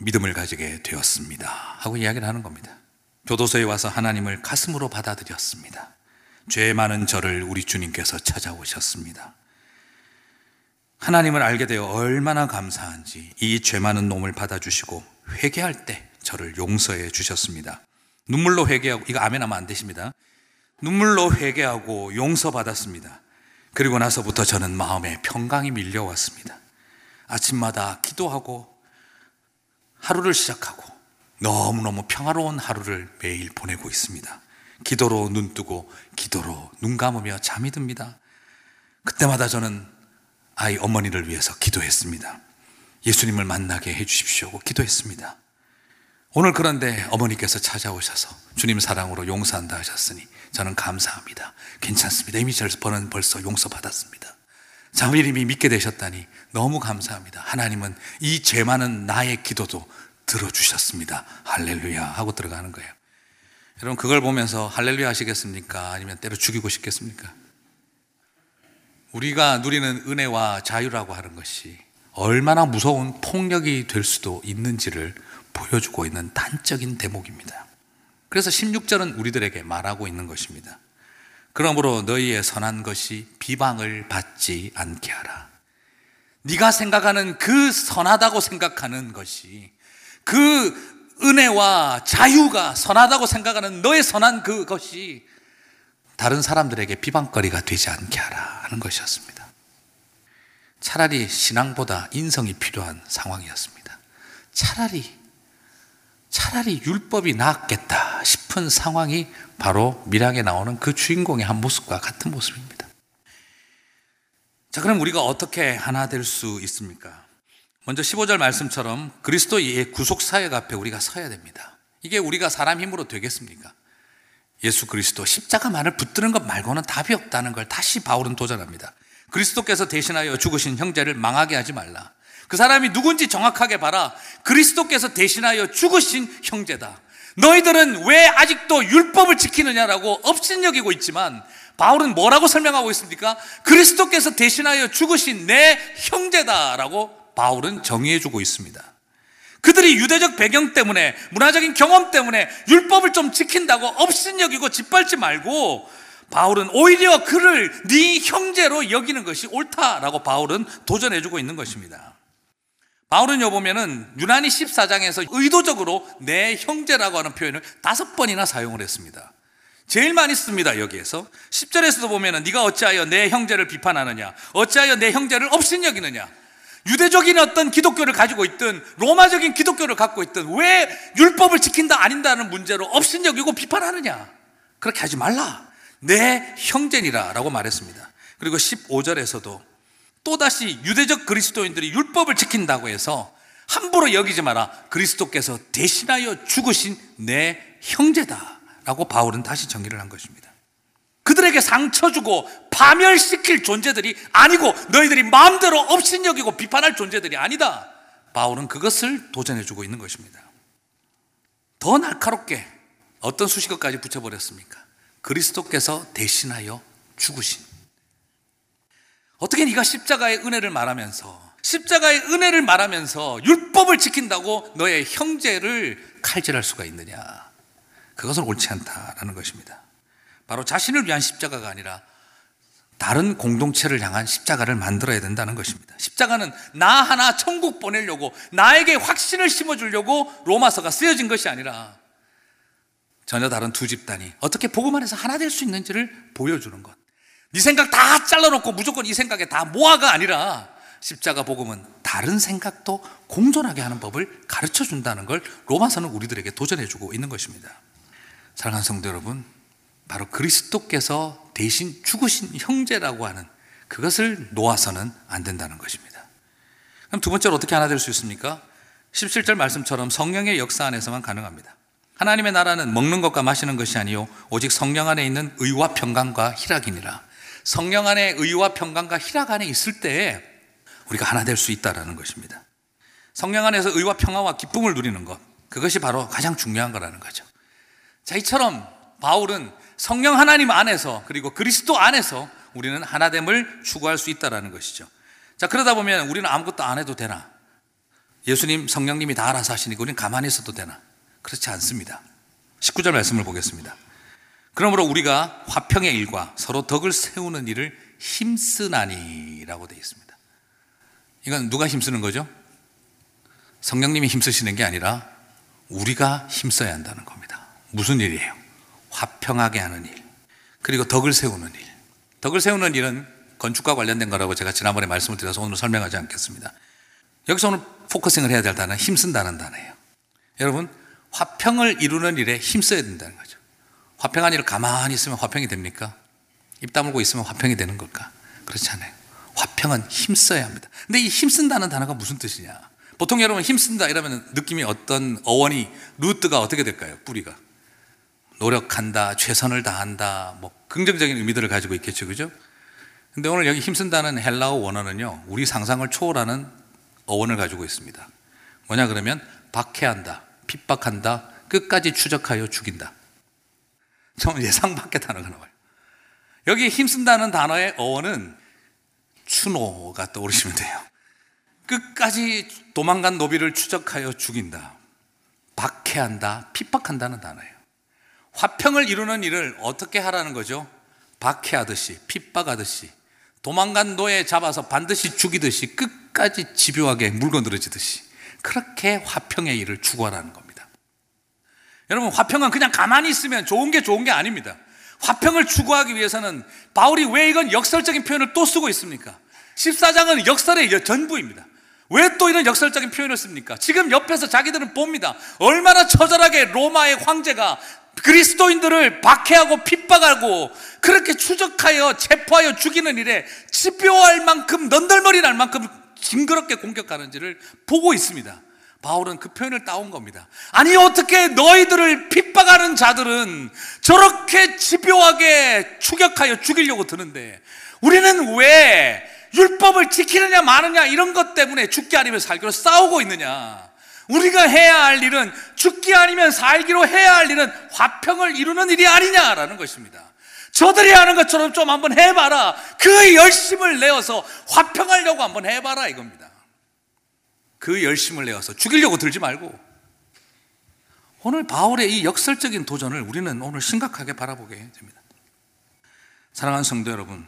믿음을 가지게 되었습니다. 하고 이야기를 하는 겁니다. 교도소에 와서 하나님을 가슴으로 받아들였습니다. 죄 많은 저를 우리 주님께서 찾아오셨습니다. 하나님을 알게 되어 얼마나 감사한지 이 죄 많은 놈을 받아주시고 회개할 때 저를 용서해 주셨습니다. 눈물로 회개하고 이거 아멘 하면 안 되십니다. 눈물로 회개하고 용서받았습니다. 그리고 나서부터 저는 마음에 평강이 밀려왔습니다. 아침마다 기도하고 하루를 시작하고 너무너무 평화로운 하루를 매일 보내고 있습니다. 기도로 눈 뜨고 기도로 눈 감으며 잠이 듭니다. 그때마다 저는 아이 어머니를 위해서 기도했습니다. 예수님을 만나게 해 주십시오. 기도했습니다. 오늘 그런데 어머니께서 찾아오셔서 주님 사랑으로 용서한다 하셨으니 저는 감사합니다. 괜찮습니다. 이미 저는 벌써 용서받았습니다. 자매님이 믿게 되셨다니 너무 감사합니다. 하나님은 이 죄 많은 나의 기도도 들어주셨습니다. 할렐루야 하고 들어가는 거예요. 여러분 그걸 보면서 할렐루야 하시겠습니까? 아니면 때려 죽이고 싶겠습니까? 우리가 누리는 은혜와 자유라고 하는 것이 얼마나 무서운 폭력이 될 수도 있는지를 보여주고 있는 단적인 대목입니다. 그래서 16절은 우리들에게 말하고 있는 것입니다. 그러므로 너희의 선한 것이 비방을 받지 않게 하라. 네가 생각하는 그 선하다고 생각하는 것이 그 은혜와 자유가 선하다고 생각하는 너의 선한 그것이 다른 사람들에게 비방거리가 되지 않게 하라 하는 것이었습니다. 차라리 신앙보다 인성이 필요한 상황이었습니다. 차라리 차라리 율법이 낫겠다 싶은 상황이 바로 밀양에 나오는 그 주인공의 한 모습과 같은 모습입니다. 자, 그럼 우리가 어떻게 하나 될 수 있습니까? 먼저 15절 말씀처럼 그리스도의 구속 사역 앞에 우리가 서야 됩니다. 이게 우리가 사람 힘으로 되겠습니까? 예수 그리스도 십자가만을 붙드는 것 말고는 답이 없다는 걸 다시 바울은 도전합니다. 그리스도께서 대신하여 죽으신 형제를 망하게 하지 말라. 그 사람이 누군지 정확하게 봐라. 그리스도께서 대신하여 죽으신 형제다. 너희들은 왜 아직도 율법을 지키느냐라고 업신여기고 있지만 바울은 뭐라고 설명하고 있습니까? 그리스도께서 대신하여 죽으신 내 형제다라고 바울은 정의해주고 있습니다. 그들이 유대적 배경 때문에 문화적인 경험 때문에 율법을 좀 지킨다고 업신여기고 짓밟지 말고 바울은 오히려 그를 네 형제로 여기는 것이 옳다라고 바울은 도전해주고 있는 것입니다. 바울은요 보면은 유난히 14장에서 의도적으로 내 형제라고 하는 표현을 다섯 번이나 사용을 했습니다. 제일 많이 씁니다 여기에서 10절에서도 보면은 네가 어찌하여 내 형제를 비판하느냐 어찌하여 내 형제를 업신여기느냐 유대적인 어떤 기독교를 가지고 있든 로마적인 기독교를 갖고 있든 왜 율법을 지킨다 아닌다는 문제로 업신여기고 비판하느냐? 그렇게 하지 말라. 내 형제니라 라고 말했습니다. 그리고 15절에서도 또다시 유대적 그리스도인들이 율법을 지킨다고 해서 함부로 여기지 마라. 그리스도께서 대신하여 죽으신 내 형제다 라고 바울은 다시 정의를 한 것입니다 그들에게 상처 주고 파멸시킬 존재들이 아니고 너희들이 마음대로 업신여기고 비판할 존재들이 아니다. 바울은 그것을 도전해 주고 있는 것입니다. 더 날카롭게 어떤 수식어까지 붙여버렸습니까? 그리스도께서 대신하여 죽으신. 어떻게 네가 십자가의 은혜를 말하면서 십자가의 은혜를 말하면서 율법을 지킨다고 너의 형제를 칼질할 수가 있느냐? 그것은 옳지 않다라는 것입니다. 바로 자신을 위한 십자가가 아니라 다른 공동체를 향한 십자가를 만들어야 된다는 것입니다. 십자가는 나 하나 천국 보내려고 나에게 확신을 심어주려고 로마서가 쓰여진 것이 아니라 전혀 다른 두 집단이 어떻게 복음 안에서 하나 될 수 있는지를 보여주는 것. 네 생각 다 잘라놓고 무조건 이 생각에 다 모아가 아니라 십자가 복음은 다른 생각도 공존하게 하는 법을 가르쳐 준다는 걸 로마서는 우리들에게 도전해 주고 있는 것입니다. 사랑하는 성도 여러분, 바로 그리스도께서 대신 죽으신 형제라고 하는 그것을 놓아서는 안 된다는 것입니다. 그럼 두 번째로 어떻게 하나 될 수 있습니까? 17절 말씀처럼 성령의 역사 안에서만 가능합니다. 하나님의 나라는 먹는 것과 마시는 것이 아니요 오직 성령 안에 있는 의와 평강과 희락이니라. 성령 안에 의와 평강과 희락 안에 있을 때에 우리가 하나 될 수 있다라는 것입니다. 성령 안에서 의와 평화와 기쁨을 누리는 것 그것이 바로 가장 중요한 거라는 거죠. 자, 이처럼 바울은 성령 하나님 안에서 그리고 그리스도 안에서 우리는 하나됨을 추구할 수 있다라는 것이죠. 자, 그러다 보면 우리는 아무것도 안 해도 되나? 예수님, 성령님이 다 알아서 하시니까 우리는 가만히 있어도 되나? 그렇지 않습니다. 19절 말씀을 보겠습니다. 그러므로 우리가 화평의 일과 서로 덕을 세우는 일을 힘쓰나니라고 되어 있습니다. 이건 누가 힘쓰는 거죠? 성령님이 힘쓰시는 게 아니라 우리가 힘써야 한다는 겁니다. 무슨 일이에요? 화평하게 하는 일. 그리고 덕을 세우는 일. 덕을 세우는 일은 건축과 관련된 거라고 제가 지난번에 말씀을 드려서 오늘 설명하지 않겠습니다. 여기서 오늘 focusing을 해야 될 단어는 힘쓴다는 단어예요. 여러분, 화평을 이루는 일에 힘써야 된다는 거죠. 화평한 일을 가만히 있으면 화평이 됩니까? 입 다물고 있으면 화평이 되는 걸까? 그렇지 않아요. 화평은 힘써야 합니다. 근데 이 힘쓴다는 단어가 무슨 뜻이냐? 보통 여러분 힘쓴다 이러면 느낌이 어떤 어원이 루트가 어떻게 될까요? 뿌리가 노력한다, 최선을 다한다, 뭐 긍정적인 의미들을 가지고 있겠죠, 그죠? 근데 오늘 여기 힘쓴다는 헬라어 원어는요, 우리 상상을 초월하는 어원을 가지고 있습니다. 뭐냐 그러면 박해한다, 핍박한다, 끝까지 추적하여 죽인다. 좀 예상 밖의 단어가 나와요. 여기 힘쓴다는 단어의 어원은 추노가 떠오르시면 돼요. 끝까지 도망간 노비를 추적하여 죽인다. 박해한다, 핍박한다는 단어예요. 화평을 이루는 일을 어떻게 하라는 거죠? 박해하듯이, 핍박하듯이, 도망간 노예 잡아서 반드시 죽이듯이 끝까지 집요하게 물건들어지듯이 그렇게 화평의 일을 추구하라는 겁니다. 여러분, 화평은 그냥 가만히 있으면 좋은 게 좋은 게 아닙니다. 화평을 추구하기 위해서는 바울이 왜 이건 역설적인 표현을 또 쓰고 있습니까? 14장은 역설의 전부입니다. 왜 또 이런 역설적인 표현을 씁니까? 지금 옆에서 자기들은 봅니다. 얼마나 처절하게 로마의 황제가 그리스도인들을 박해하고 핍박하고 그렇게 추적하여 체포하여 죽이는 일에 집요할 만큼 넌덜머리 날 만큼 징그럽게 공격하는지를 보고 있습니다. 바울은 그 표현을 따온 겁니다. 아니 어떻게 너희들을 핍박하는 자들은 저렇게 집요하게 추격하여 죽이려고 드는데 우리는 왜 율법을 지키느냐 마느냐 이런 것 때문에 죽기 아니면 살기로 싸우고 있느냐? 우리가 해야 할 일은 죽기 아니면 살기로 해야 할 일은 화평을 이루는 일이 아니냐라는 것입니다. 저들이 하는 것처럼 좀 한번 해봐라. 그 열심을 내어서 화평하려고 한번 해봐라 이겁니다. 그 열심을 내어서 죽이려고 들지 말고 오늘 바울의 이 역설적인 도전을 우리는 오늘 심각하게 바라보게 됩니다. 사랑하는 성도 여러분,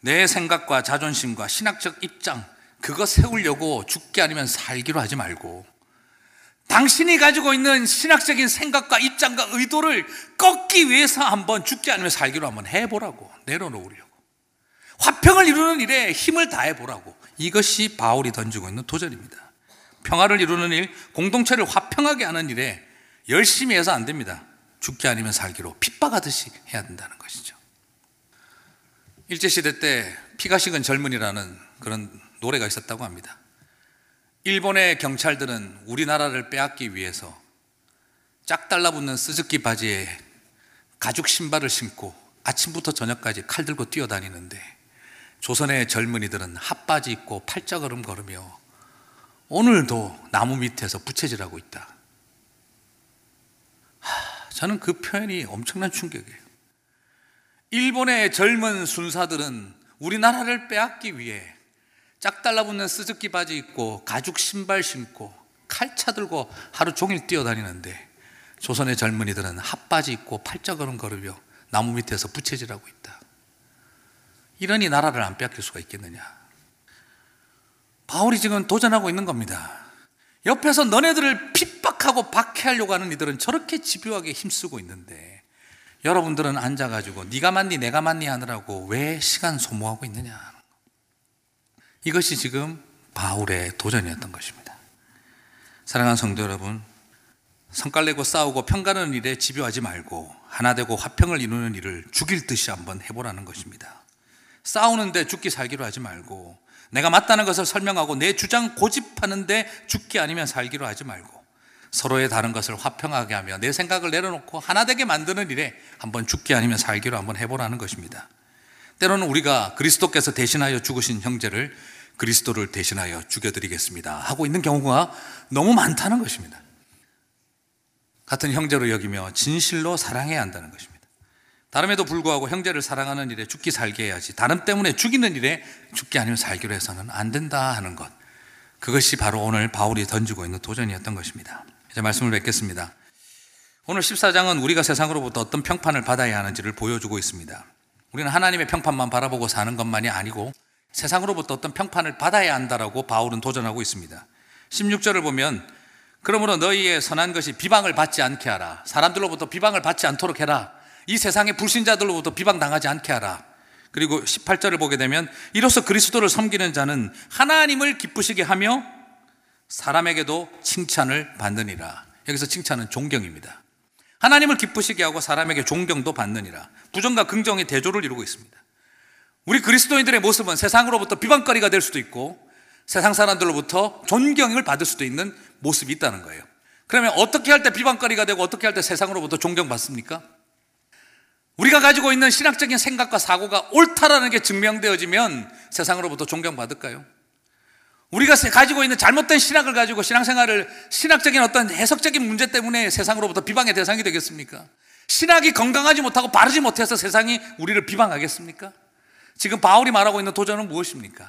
내 생각과 자존심과 신학적 입장 그거 세우려고 죽기 아니면 살기로 하지 말고 당신이 가지고 있는 신학적인 생각과 입장과 의도를 꺾기 위해서 한번 죽지 않으면 살기로 한번 해보라고 내려놓으려고. 화평을 이루는 일에 힘을 다해보라고. 이것이 바울이 던지고 있는 도전입니다. 평화를 이루는 일, 공동체를 화평하게 하는 일에 열심히 해서 안 됩니다. 죽기 아니면 살기로 핍박하듯이 해야 된다는 것이죠. 일제시대 때 피가 식은 젊은이라는 그런 노래가 있었다고 합니다 일본의 경찰들은 우리나라를 빼앗기 위해서 짝 달라붙는 스즈키 바지에 가죽 신발을 신고 아침부터 저녁까지 칼 들고 뛰어다니는데 조선의 젊은이들은 핫바지 입고 팔자걸음 걸으며 오늘도 나무 밑에서 부채질하고 있다. 하, 저는 그 표현이 엄청난 충격이에요. 일본의 젊은 순사들은 우리나라를 빼앗기 위해 짝 달라붙는 스즈키 바지 입고 가죽 신발 신고 칼차 들고 하루 종일 뛰어다니는데 조선의 젊은이들은 핫바지 입고 팔자 걸음 걸으며 나무 밑에서 부채질하고 있다. 이러니 나라를 안 빼앗길 수가 있겠느냐. 바울이 지금 도전하고 있는 겁니다. 옆에서 너네들을 핍박하고 박해하려고 하는 이들은 저렇게 집요하게 힘쓰고 있는데 여러분들은 앉아가지고 네가 맞니 내가 맞니 하느라고 왜 시간 소모하고 있느냐. 이것이 지금 바울의 도전이었던 것입니다. 사랑하는 성도 여러분, 성깔 내고 싸우고 평가하는 일에 집요하지 말고 하나 되고 화평을 이루는 일을 죽일 듯이 한번 해보라는 것입니다. 싸우는데 죽기 살기로 하지 말고 내가 맞다는 것을 설명하고 내 주장 고집하는데 죽기 아니면 살기로 하지 말고 서로의 다른 것을 화평하게 하며 내 생각을 내려놓고 하나 되게 만드는 일에 한번 죽기 아니면 살기로 한번 해보라는 것입니다. 때로는 우리가 그리스도께서 대신하여 죽으신 형제를 그리스도를 대신하여 죽여드리겠습니다. 하고 있는 경우가 너무 많다는 것입니다. 같은 형제로 여기며 진실로 사랑해야 한다는 것입니다. 다름에도 불구하고 형제를 사랑하는 일에 죽기 살게 해야지. 다름 때문에 죽이는 일에 죽기 아니면 살기로 해서는 안 된다 하는 것. 그것이 바로 오늘 바울이 던지고 있는 도전이었던 것입니다. 이제 말씀을 뵙겠습니다. 오늘 14장은 우리가 세상으로부터 어떤 평판을 받아야 하는지를 보여주고 있습니다. 우리는 하나님의 평판만 바라보고 사는 것만이 아니고 세상으로부터 어떤 평판을 받아야 한다라고 바울은 도전하고 있습니다. 16절을 보면 그러므로 너희의 선한 것이 비방을 받지 않게 하라. 사람들로부터 비방을 받지 않도록 해라. 이 세상의 불신자들로부터 비방당하지 않게 하라. 그리고 18절을 보게 되면 이로써 그리스도를 섬기는 자는 하나님을 기쁘시게 하며 사람에게도 칭찬을 받느니라. 여기서 칭찬은 존경입니다. 하나님을 기쁘시게 하고 사람에게 존경도 받느니라. 부정과 긍정의 대조를 이루고 있습니다. 우리 그리스도인들의 모습은 세상으로부터 비방거리가 될 수도 있고 세상 사람들로부터 존경을 받을 수도 있는 모습이 있다는 거예요. 그러면 어떻게 할 때 비방거리가 되고 어떻게 할 때 세상으로부터 존경받습니까? 우리가 가지고 있는 신학적인 생각과 사고가 옳다라는 게 증명되어지면 세상으로부터 존경받을까요? 우리가 가지고 있는 잘못된 신학을 가지고 신앙생활을 신학적인 어떤 해석적인 문제 때문에 세상으로부터 비방의 대상이 되겠습니까? 신학이 건강하지 못하고 바르지 못해서 세상이 우리를 비방하겠습니까? 지금 바울이 말하고 있는 도전은 무엇입니까?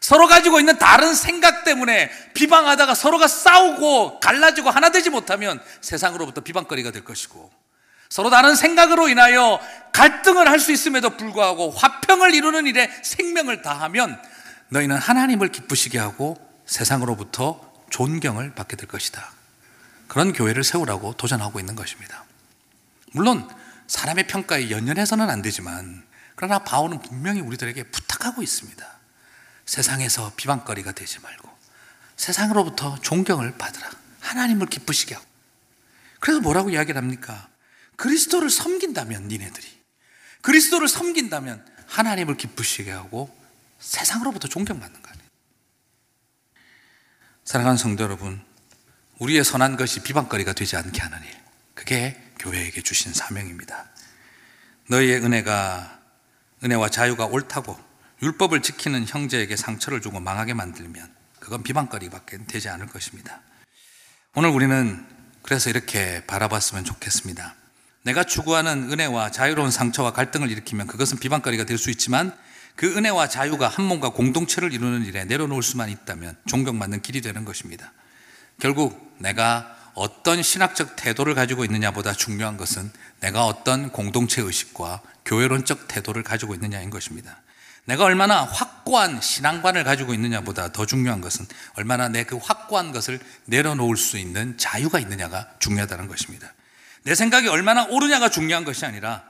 서로 가지고 있는 다른 생각 때문에 비방하다가 서로가 싸우고 갈라지고 하나 되지 못하면 세상으로부터 비방거리가 될 것이고 서로 다른 생각으로 인하여 갈등을 할 수 있음에도 불구하고 화평을 이루는 일에 생명을 다하면 너희는 하나님을 기쁘시게 하고 세상으로부터 존경을 받게 될 것이다. 그런 교회를 세우라고 도전하고 있는 것입니다. 물론 사람의 평가에 연연해서는 안 되지만 그러나 바울은 분명히 우리들에게 부탁하고 있습니다. 세상에서 비방거리가 되지 말고 세상으로부터 존경을 받으라. 하나님을 기쁘시게 하고. 그래서 뭐라고 이야기를 합니까? 그리스도를 섬긴다면 니네들이 그리스도를 섬긴다면 하나님을 기쁘시게 하고 세상으로부터 존경받는 거 아니에요. 사랑하는 성도 여러분, 우리의 선한 것이 비방거리가 되지 않게 하는 일. 그게 교회에게 주신 사명입니다. 너희의 은혜가 은혜와 자유가 옳다고 율법을 지키는 형제에게 상처를 주고 망하게 만들면 그건 비방거리밖에 되지 않을 것입니다. 오늘 우리는 그래서 이렇게 바라봤으면 좋겠습니다. 내가 추구하는 은혜와 자유로운 상처와 갈등을 일으키면 그것은 비방거리가 될 수 있지만 그 은혜와 자유가 한 몸과 공동체를 이루는 일에 내려놓을 수만 있다면 존경받는 길이 되는 것입니다. 결국 내가 어떤 신학적 태도를 가지고 있느냐보다 중요한 것은 내가 어떤 공동체 의식과 교회론적 태도를 가지고 있느냐인 것입니다. 내가 얼마나 확고한 신앙관을 가지고 있느냐보다 더 중요한 것은 얼마나 내 그 확고한 것을 내려놓을 수 있는 자유가 있느냐가 중요하다는 것입니다. 내 생각이 얼마나 옳으냐가 중요한 것이 아니라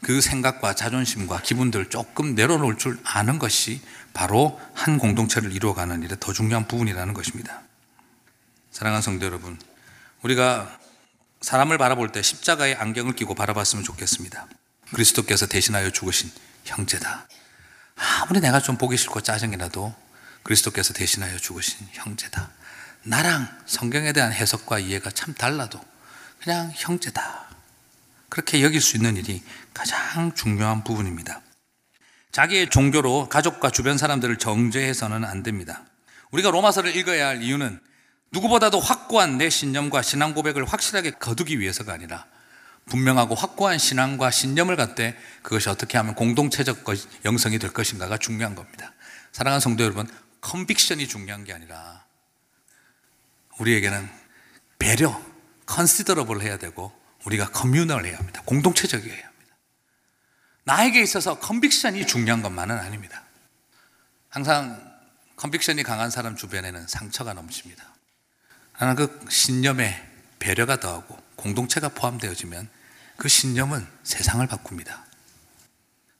그 생각과 자존심과 기분들을 조금 내려놓을 줄 아는 것이 바로 한 공동체를 이루어가는 일에 더 중요한 부분이라는 것입니다. 사랑하는 성도 여러분, 우리가 사람을 바라볼 때 십자가의 안경을 끼고 바라봤으면 좋겠습니다. 그리스도께서 대신하여 죽으신 형제다. 아무리 내가 좀 보기 싫고 짜증이 나도 그리스도께서 대신하여 죽으신 형제다. 나랑 성경에 대한 해석과 이해가 참 달라도 그냥 형제다. 그렇게 여길 수 있는 일이 가장 중요한 부분입니다. 자기의 종교로 가족과 주변 사람들을 정죄해서는 안 됩니다. 우리가 로마서를 읽어야 할 이유는 누구보다도 확고한 내 신념과 신앙 고백을 확실하게 거두기 위해서가 아니라 분명하고 확고한 신앙과 신념을 갖되 그것이 어떻게 하면 공동체적 것- 영성이 될 것인가가 중요한 겁니다. 사랑하는 성도 여러분, 컨빅션이 중요한 게 아니라 우리에게는 배려, considerable 해야 되고 우리가 communal 해야 합니다. 공동체적이어야 합니다. 나에게 있어서 conviction이 중요한 것만은 아닙니다. 항상 conviction이 강한 사람 주변에는 상처가 넘칩니다. 하나 그 신념에 배려가 더하고 공동체가 포함되어지면 그 신념은 세상을 바꿉니다.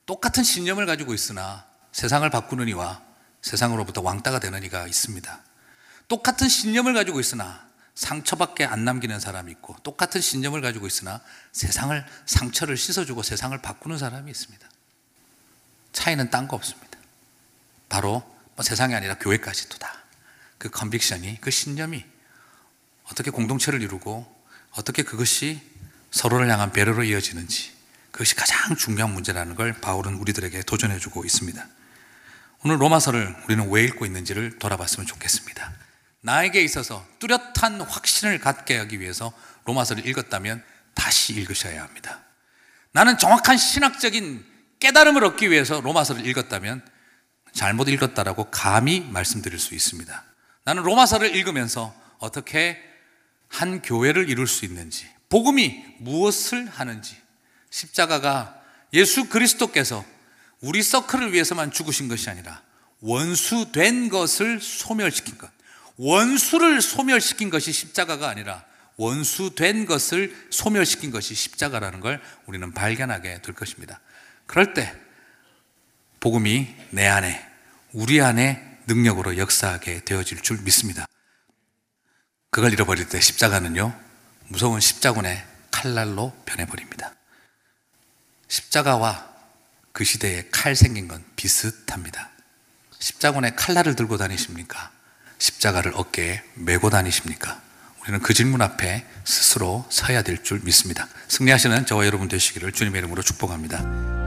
똑같은 신념을 가지고 있으나 세상을 바꾸는 이와 세상으로부터 왕따가 되는 이가 있습니다. 똑같은 신념을 가지고 있으나 상처밖에 안 남기는 사람이 있고 똑같은 신념을 가지고 있으나 세상을 상처를 씻어주고 세상을 바꾸는 사람이 있습니다. 차이는 딴 거 없습니다. 바로 뭐 세상이 아니라 교회까지도 다. 그 컨빅션이 그 신념이 어떻게 공동체를 이루고 어떻게 그것이 서로를 향한 배려로 이어지는지 그것이 가장 중요한 문제라는 걸 바울은 우리들에게 도전해 주고 있습니다. 오늘 로마서를 우리는 왜 읽고 있는지를 돌아봤으면 좋겠습니다. 나에게 있어서 뚜렷한 확신을 갖게 하기 위해서 로마서를 읽었다면 다시 읽으셔야 합니다. 나는 정확한 신학적인 깨달음을 얻기 위해서 로마서를 읽었다면 잘못 읽었다라고 감히 말씀드릴 수 있습니다. 나는 로마서를 읽으면서 어떻게 한 교회를 이룰 수 있는지, 복음이 무엇을 하는지, 십자가가 예수 그리스도께서 우리 서클을 위해서만 죽으신 것이 아니라 원수된 것을 소멸시킨 것. 원수를 소멸시킨 것이 십자가가 아니라 원수된 것을 소멸시킨 것이 십자가라는 걸 우리는 발견하게 될 것입니다. 그럴 때 복음이 내 안에, 우리 안에 능력으로 역사하게 되어질 줄 믿습니다. 그걸 잃어버릴 때 십자가는요, 무서운 십자군의 칼날로 변해버립니다. 십자가와 그 시대에 칼 생긴 건 비슷합니다. 십자군의 칼날을 들고 다니십니까? 십자가를 어깨에 메고 다니십니까? 우리는 그 질문 앞에 스스로 서야 될 줄 믿습니다. 승리하시는 저와 여러분 되시기를 주님의 이름으로 축복합니다.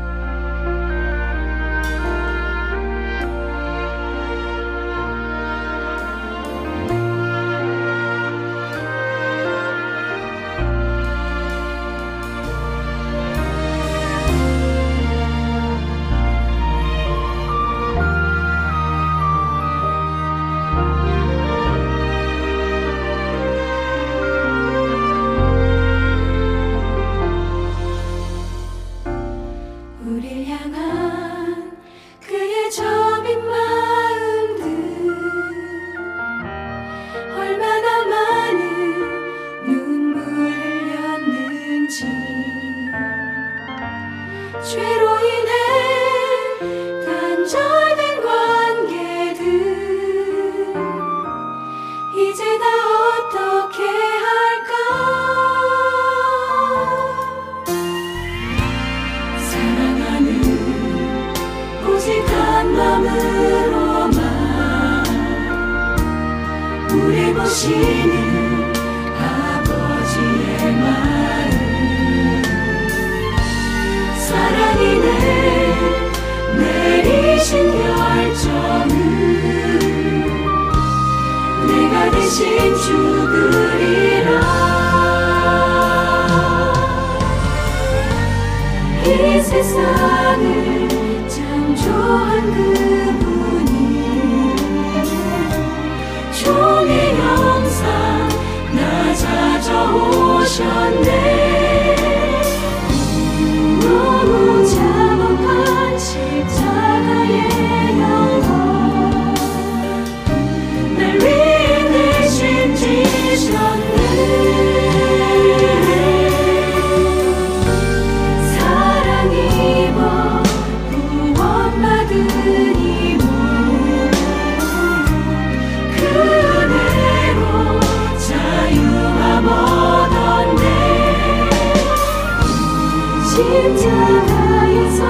십자가에서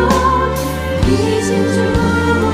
이신 주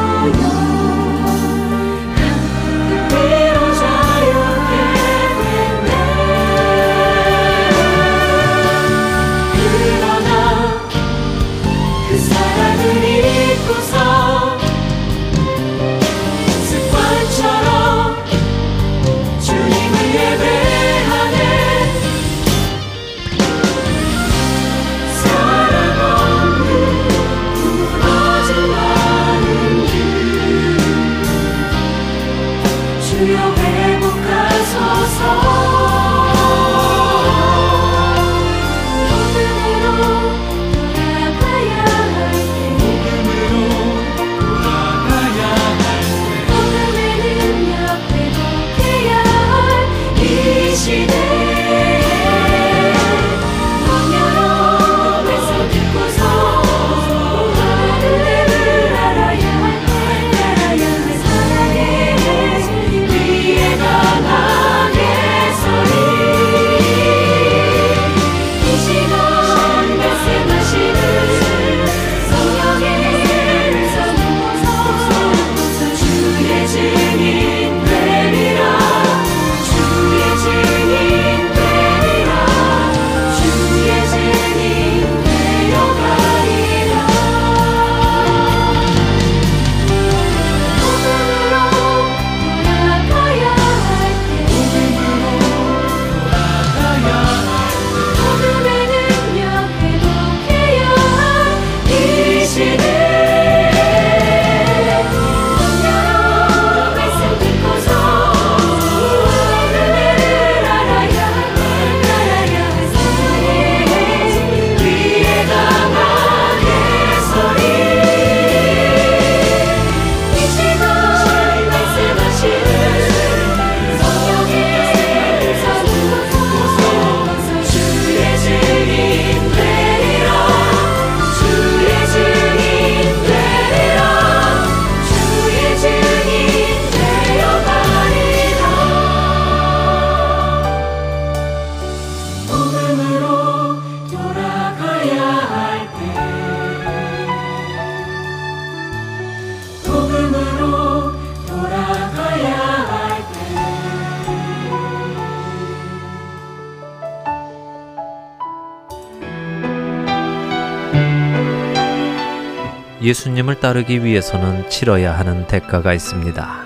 예수님을 따르기 위해서는 치러야 하는 대가가 있습니다.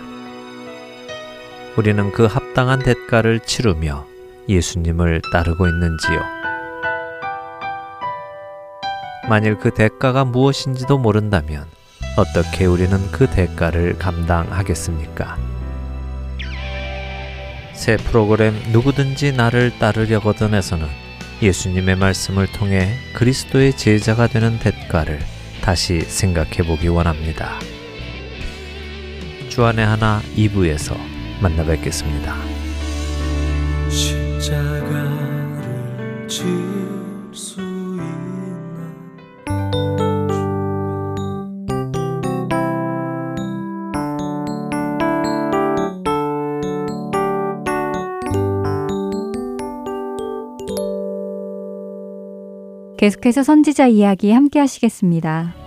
우리는 그 합당한 대가를 치르며 예수님을 따르고 있는지요? 만일 그 대가가 무엇인지도 모른다면 어떻게 우리는 그 대가를 감당하겠습니까? 새 프로그램 누구든지 나를 따르려거든에서는 예수님의 말씀을 통해 그리스도의 제자가 되는 대가를 다시 생각해 보기 원합니다. 주안의 하나 2부에서 만나 뵙겠습니다. 십자가를 질 계속해서 선지자 이야기 함께 하시겠습니다.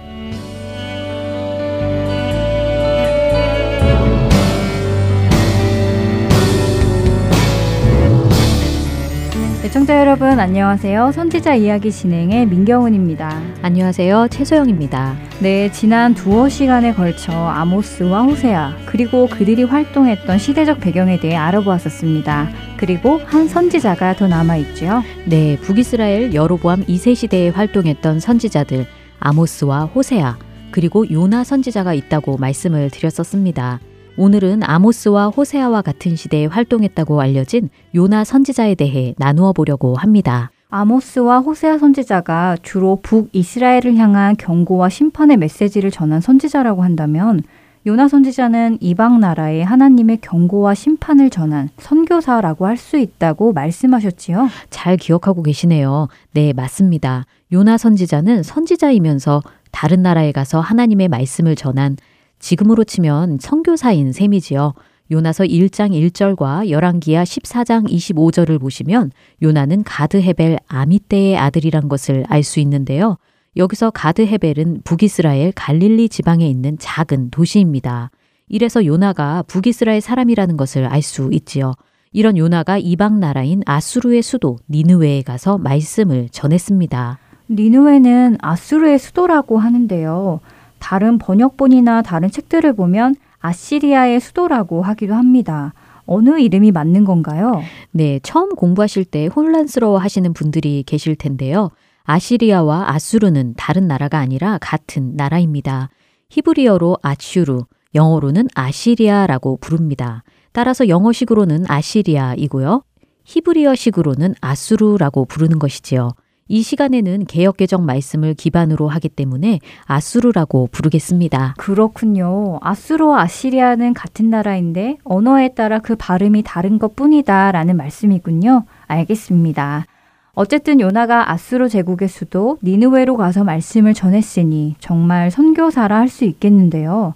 애청자 여러분 안녕하세요. 선지자 이야기 진행의 민경훈입니다. 안녕하세요. 최소영입니다. 네, 지난 두어 시간에 걸쳐 아모스와 호세아 그리고 그들이 활동했던 시대적 배경에 대해 알아보았었습니다. 그리고 한 선지자가 더 남아 있죠. 네, 북이스라엘 여로보암 2세 시대에 활동했던 선지자들 아모스와 호세아 그리고 요나 선지자가 있다고 말씀을 드렸었습니다. 오늘은 아모스와 호세아와 같은 시대에 활동했다고 알려진 요나 선지자에 대해 나누어 보려고 합니다. 아모스와 호세아 선지자가 주로 북이스라엘을 향한 경고와 심판의 메시지를 전한 선지자라고 한다면 요나 선지자는 이방 나라에 하나님의 경고와 심판을 전한 선교사라고 할 수 있다고 말씀하셨지요. 잘 기억하고 계시네요. 네, 맞습니다. 요나 선지자는 선지자이면서 다른 나라에 가서 하나님의 말씀을 전한 지금으로 치면 선교사인 셈이지요. 요나서 1장 1절과 열왕기하 14장 25절을 보시면 요나는 가드 헤벨 아미떼의 아들이란 것을 알 수 있는데요. 여기서 가드 헤벨은 북이스라엘 갈릴리 지방에 있는 작은 도시입니다. 이래서 요나가 북이스라엘 사람이라는 것을 알 수 있지요. 이런 요나가 이방 나라인 아수르의 수도 니느웨에 가서 말씀을 전했습니다. 니누웨는 아수르의 수도라고 하는데요. 다른 번역본이나 다른 책들을 보면 아시리아의 수도라고 하기도 합니다. 어느 이름이 맞는 건가요? 네, 처음 공부하실 때 혼란스러워 하시는 분들이 계실 텐데요. 아시리아와 아수르는 다른 나라가 아니라 같은 나라입니다. 히브리어로 아슈르, 영어로는 아시리아라고 부릅니다. 따라서 영어식으로는 아시리아이고요. 히브리어식으로는 아수르라고 부르는 것이지요. 이 시간에는 개혁개정 말씀을 기반으로 하기 때문에 아수르라고 부르겠습니다. 그렇군요. 아수르와 아시리아는 같은 나라인데 언어에 따라 그 발음이 다른 것 뿐이다 라는 말씀이군요. 알겠습니다. 어쨌든 요나가 아수르 제국의 수도 니느웨로 가서 말씀을 전했으니 정말 선교사라 할 수 있겠는데요.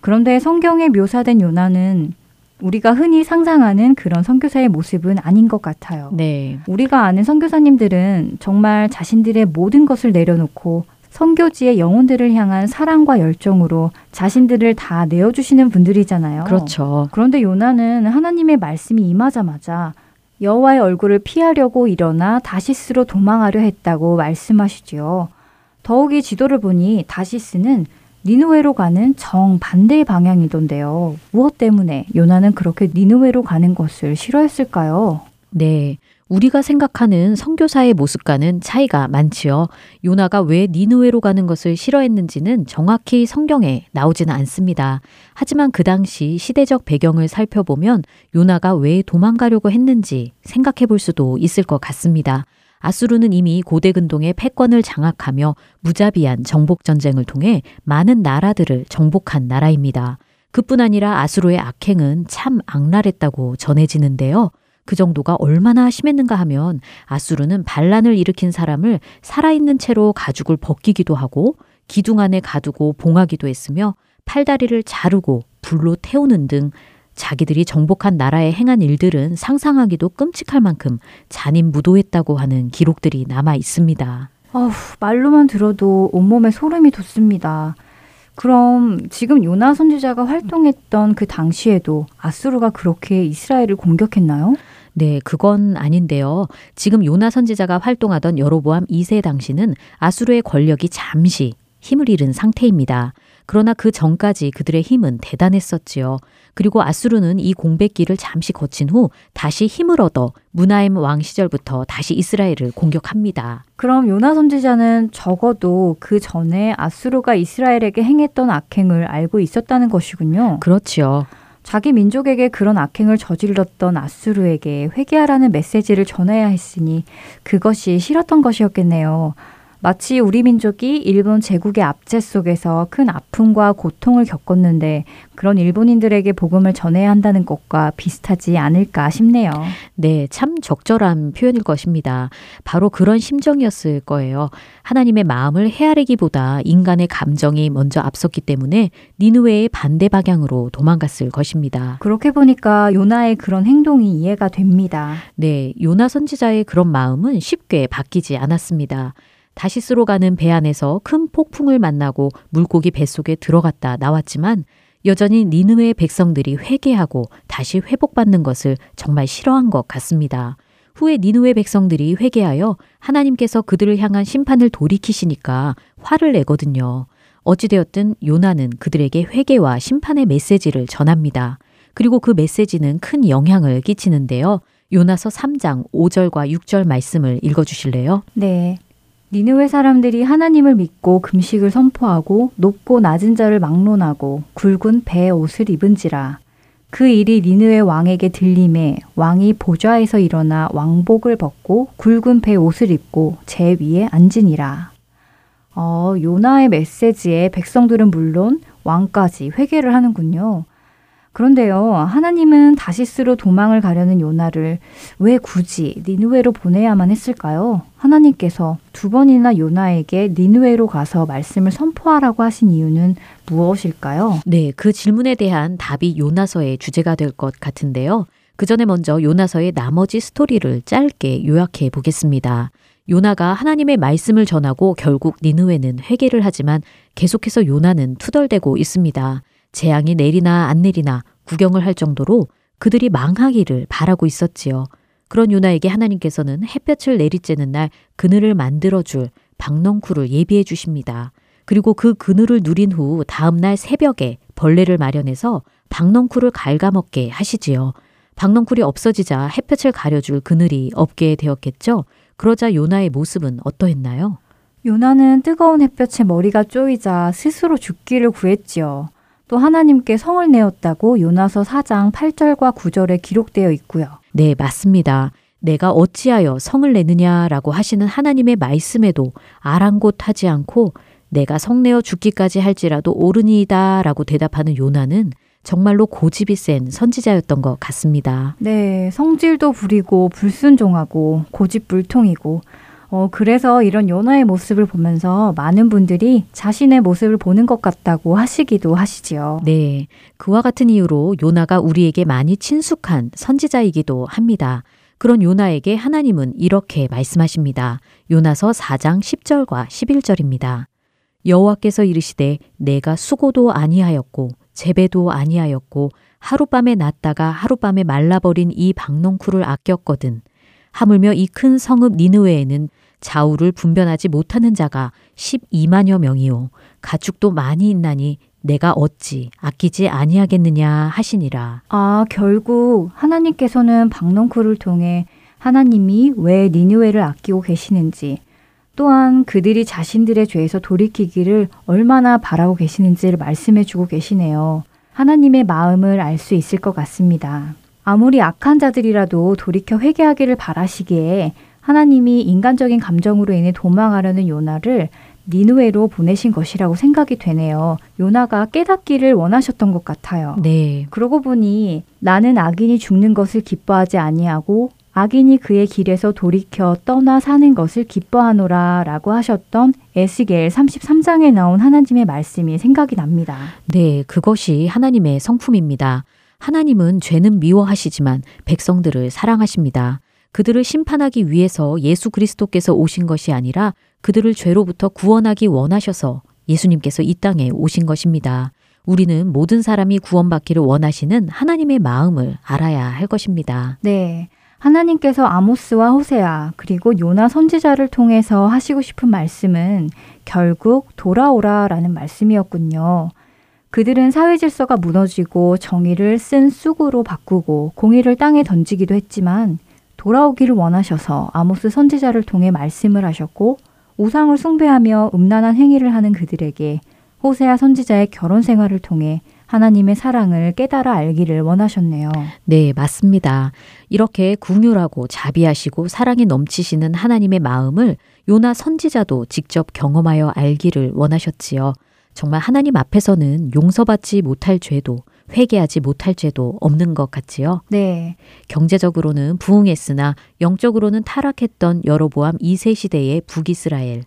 그런데 성경에 묘사된 요나는 우리가 흔히 상상하는 그런 선교사의 모습은 아닌 것 같아요. 네. 우리가 아는 선교사님들은 정말 자신들의 모든 것을 내려놓고 선교지의 영혼들을 향한 사랑과 열정으로 자신들을 다 내어주시는 분들이잖아요. 그렇죠. 그런데 요나는 하나님의 말씀이 임하자마자 여호와의 얼굴을 피하려고 일어나 다시스로 도망하려 했다고 말씀하시지요. 더욱이 지도를 보니 다시스는 니누웨로 가는 정반대의 방향이던데요. 무엇 때문에 요나는 그렇게 니누웨로 가는 것을 싫어했을까요? 네. 우리가 생각하는 선교사의 모습과는 차이가 많지요. 요나가 왜 니누웨로 가는 것을 싫어했는지는 정확히 성경에 나오지는 않습니다. 하지만 그 당시 시대적 배경을 살펴보면 요나가 왜 도망가려고 했는지 생각해 볼 수도 있을 것 같습니다. 아수르는 이미 고대 근동의 패권을 장악하며 무자비한 정복 전쟁을 통해 많은 나라들을 정복한 나라입니다. 그뿐 아니라 아수르의 악행은 참 악랄했다고 전해지는데요. 그 정도가 얼마나 심했는가 하면 아수르는 반란을 일으킨 사람을 살아있는 채로 가죽을 벗기기도 하고 기둥 안에 가두고 봉하기도 했으며 팔다리를 자르고 불로 태우는 등 자기들이 정복한 나라에 행한 일들은 상상하기도 끔찍할 만큼 잔인무도했다고 하는 기록들이 남아 있습니다. 어후, 말로만 들어도 온몸에 소름이 돋습니다. 그럼 지금 요나 선지자가 활동했던 그 당시에도 아수르가 그렇게 이스라엘을 공격했나요? 네, 그건 아닌데요. 지금 요나 선지자가 활동하던 여로보암 2세 당시는 아수르의 권력이 잠시 힘을 잃은 상태입니다. 그러나 그 전까지 그들의 힘은 대단했었지요. 그리고 아수르는 이 공백기를 잠시 거친 후 다시 힘을 얻어 무나임 왕 시절부터 다시 이스라엘을 공격합니다. 그럼 요나 선지자는 적어도 그 전에 아수르가 이스라엘에게 행했던 악행을 알고 있었다는 것이군요. 그렇지요. 자기 민족에게 그런 악행을 저질렀던 아수르에게 회개하라는 메시지를 전해야 했으니 그것이 싫었던 것이었겠네요. 마치 우리 민족이 일본 제국의 압제 속에서 큰 아픔과 고통을 겪었는데 그런 일본인들에게 복음을 전해야 한다는 것과 비슷하지 않을까 싶네요. 네, 참 적절한 표현일 것입니다. 바로 그런 심정이었을 거예요. 하나님의 마음을 헤아리기보다 인간의 감정이 먼저 앞섰기 때문에 니누웨의 반대 방향으로 도망갔을 것입니다. 그렇게 보니까 요나의 그런 행동이 이해가 됩니다. 네, 요나 선지자의 그런 마음은 쉽게 바뀌지 않았습니다. 다시스로 가는 배 안에서 큰 폭풍을 만나고 물고기 뱃속에 들어갔다 나왔지만 여전히 니느웨의 백성들이 회개하고 다시 회복받는 것을 정말 싫어한 것 같습니다. 후에 니느웨 백성들이 회개하여 하나님께서 그들을 향한 심판을 돌이키시니까 화를 내거든요. 어찌되었든 요나는 그들에게 회개와 심판의 메시지를 전합니다. 그리고 그 메시지는 큰 영향을 끼치는데요. 요나서 3장 5절과 6절 말씀을 읽어 주실래요? 네. 니느웨 사람들이 하나님을 믿고 금식을 선포하고 높고 낮은 자를 막론하고 굵은 배의 옷을 입은지라 그 일이 니느웨 왕에게 들림에 왕이 보좌에서 일어나 왕복을 벗고 굵은 배 옷을 입고 제 위에 앉으니라. 어, 요나의 메시지에 백성들은 물론 왕까지 회개를 하는군요. 그런데요, 하나님은 다시스로 도망을 가려는 요나를 왜 굳이 니누웨로 보내야만 했을까요? 하나님께서 두 번이나 요나에게 니누웨로 가서 말씀을 선포하라고 하신 이유는 무엇일까요? 네, 그 질문에 대한 답이 요나서의 주제가 될 것 같은데요. 그 전에 먼저 요나서의 나머지 스토리를 짧게 요약해 보겠습니다. 요나가 하나님의 말씀을 전하고 결국 니누웨는 회개를 하지만 계속해서 요나는 투덜대고 있습니다. 재앙이 내리나 안 내리나 구경을 할 정도로 그들이 망하기를 바라고 있었지요. 그런 요나에게 하나님께서는 햇볕을 내리쬐는 날 그늘을 만들어줄 박넝쿨을 예비해 주십니다. 그리고 그 그늘을 누린 후 다음 날 새벽에 벌레를 마련해서 박넝쿨을 갉아먹게 하시지요. 박넝쿨이 없어지자 햇볕을 가려줄 그늘이 없게 되었겠죠. 그러자 요나의 모습은 어떠했나요? 요나는 뜨거운 햇볕에 머리가 쪼이자 스스로 죽기를 구했지요. 또 하나님께 성을 내었다고 요나서 4장 8절과 9절에 기록되어 있고요. 네, 맞습니다. 내가 어찌하여 성을 내느냐라고 하시는 하나님의 말씀에도 아랑곳하지 않고 내가 성내어 죽기까지 할지라도 옳으니이다 라고 대답하는 요나는 정말로 고집이 센 선지자였던 것 같습니다. 네, 성질도 부리고 불순종하고 고집불통이고 어, 그래서 이런 요나의 모습을 보면서 많은 분들이 자신의 모습을 보는 것 같다고 하시기도 하시지요. 네. 그와 같은 이유로 요나가 우리에게 많이 친숙한 선지자이기도 합니다. 그런 요나에게 하나님은 이렇게 말씀하십니다. 요나서 4장 10절과 11절입니다. 여호와께서 이르시되 내가 수고도 아니하였고 재배도 아니하였고 하룻밤에 났다가 하룻밤에 말라버린 이 박농쿨을 아꼈거든. 하물며 이 큰 성읍 니느웨에는 좌우를 분변하지 못하는 자가 12만여 명이요 가축도 많이 있나니 내가 어찌 아끼지 아니하겠느냐 하시니라. 아, 결국 하나님께서는 박농쿨을 통해 하나님이 왜 니느웨를 아끼고 계시는지 또한 그들이 자신들의 죄에서 돌이키기를 얼마나 바라고 계시는지를 말씀해 주고 계시네요. 하나님의 마음을 알 수 있을 것 같습니다. 아무리 악한 자들이라도 돌이켜 회개하기를 바라시기에 하나님이 인간적인 감정으로 인해 도망하려는 요나를 니누에로 보내신 것이라고 생각이 되네요. 요나가 깨닫기를 원하셨던 것 같아요. 네. 그러고 보니 나는 악인이 죽는 것을 기뻐하지 아니하고 악인이 그의 길에서 돌이켜 떠나 사는 것을 기뻐하노라 라고 하셨던 에스겔 33장에 나온 하나님의 말씀이 생각이 납니다. 네, 그것이 하나님의 성품입니다. 하나님은 죄는 미워하시지만 백성들을 사랑하십니다. 그들을 심판하기 위해서 예수 그리스도께서 오신 것이 아니라 그들을 죄로부터 구원하기 원하셔서 예수님께서 이 땅에 오신 것입니다. 우리는 모든 사람이 구원받기를 원하시는 하나님의 마음을 알아야 할 것입니다. 네. 하나님께서 아모스와 호세아 그리고 요나 선지자를 통해서 하시고 싶은 말씀은 결국 돌아오라라는 말씀이었군요. 그들은 사회 질서가 무너지고 정의를 쓴 쑥으로 바꾸고 공의를 땅에 던지기도 했지만 돌아오기를 원하셔서 아모스 선지자를 통해 말씀을 하셨고 우상을 숭배하며 음란한 행위를 하는 그들에게 호세아 선지자의 결혼 생활을 통해 하나님의 사랑을 깨달아 알기를 원하셨네요. 네, 맞습니다. 이렇게 궁휼하고 자비하시고 사랑이 넘치시는 하나님의 마음을 요나 선지자도 직접 경험하여 알기를 원하셨지요. 정말 하나님 앞에서는 용서받지 못할 죄도 회개하지 못할 죄도 없는 것 같지요. 네. 경제적으로는 부흥했으나 영적으로는 타락했던 여로보암 2세 시대의 북이스라엘.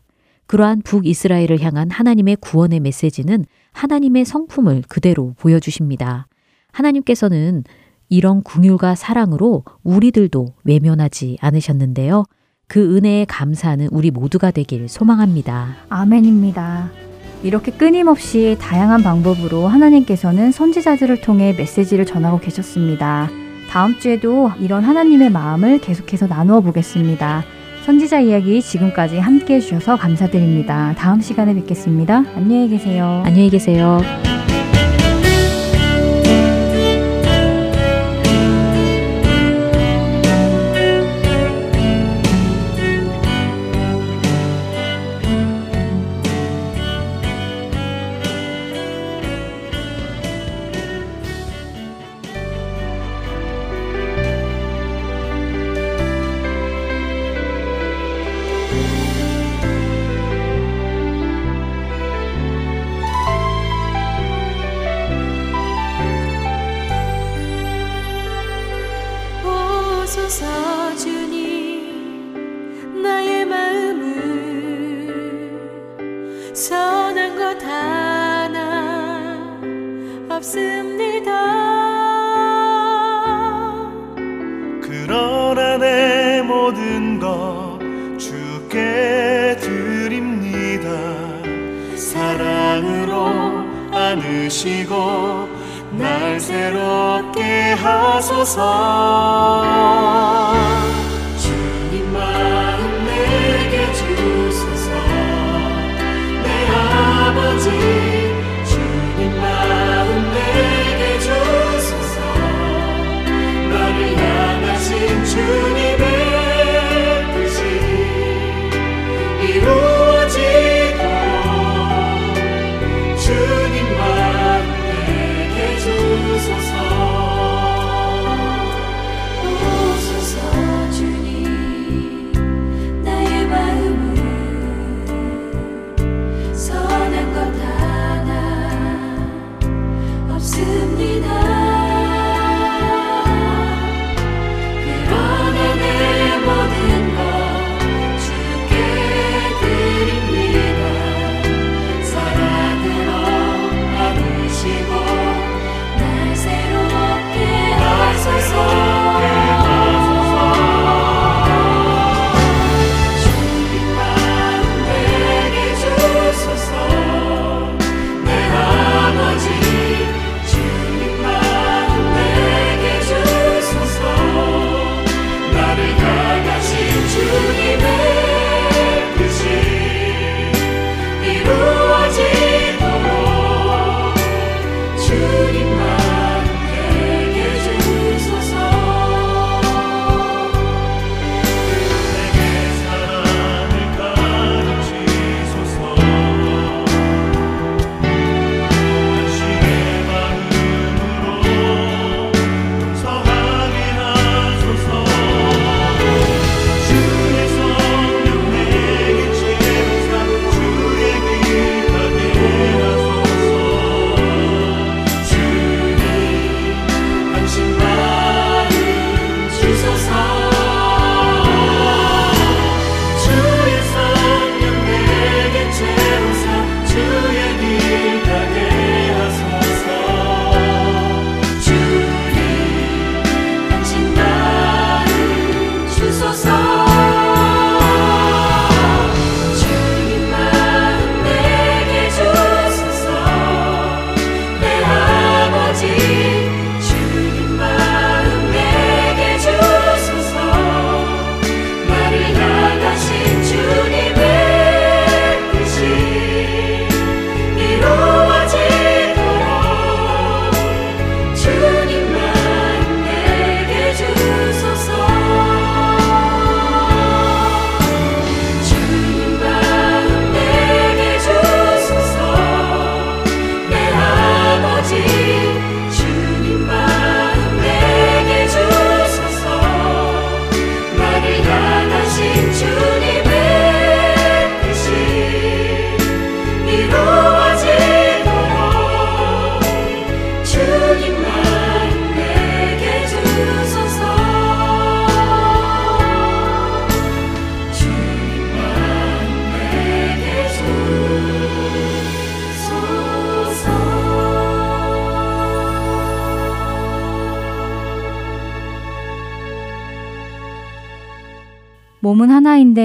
그러한 북이스라엘을 향한 하나님의 구원의 메시지는 하나님의 성품을 그대로 보여주십니다. 하나님께서는 이런 궁율과 사랑으로 우리들도 외면하지 않으셨는데요. 그 은혜에 감사하는 우리 모두가 되길 소망합니다. 아멘입니다. 이렇게 끊임없이 다양한 방법으로 하나님께서는 선지자들을 통해 메시지를 전하고 계셨습니다. 다음 주에도 이런 하나님의 마음을 계속해서 나누어 보겠습니다. 선지자 이야기 지금까지 함께 해주셔서 감사드립니다. 다음 시간에 뵙겠습니다. 안녕히 계세요. 안녕히 계세요. 모든 것 주께 드립니다. 사랑으로 안으시고 날 새롭게 하소서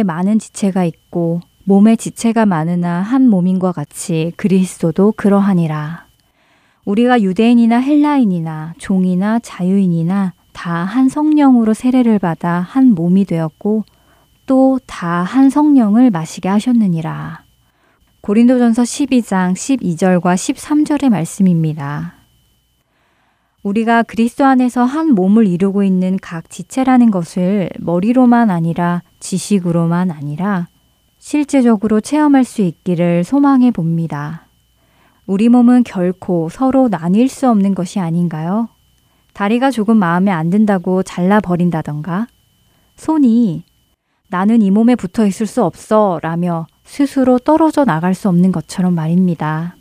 많은 지체가 있고 몸의 지체가 많으나 한 몸인과 같이 그리스도도 그러하니라. 우리가 유대인이나 헬라인이나 종이나 자유인이나 다 한 성령으로 세례를 받아 한 몸이 되었고 또 다 한 성령을 마시게 하셨느니라. 고린도전서 12장 12절과 13절의 말씀입니다. 우리가 그리스도 안에서 한 몸을 이루고 있는 각 지체라는 것을 머리로만 아니라 지식으로만 아니라 실제적으로 체험할 수 있기를 소망해 봅니다. 우리 몸은 결코 서로 나뉠 수 없는 것이 아닌가요? 다리가 조금 마음에 안 든다고 잘라버린다던가, 손이 나는 이 몸에 붙어 있을 수 없어 라며 스스로 떨어져 나갈 수 없는 것처럼 말입니다.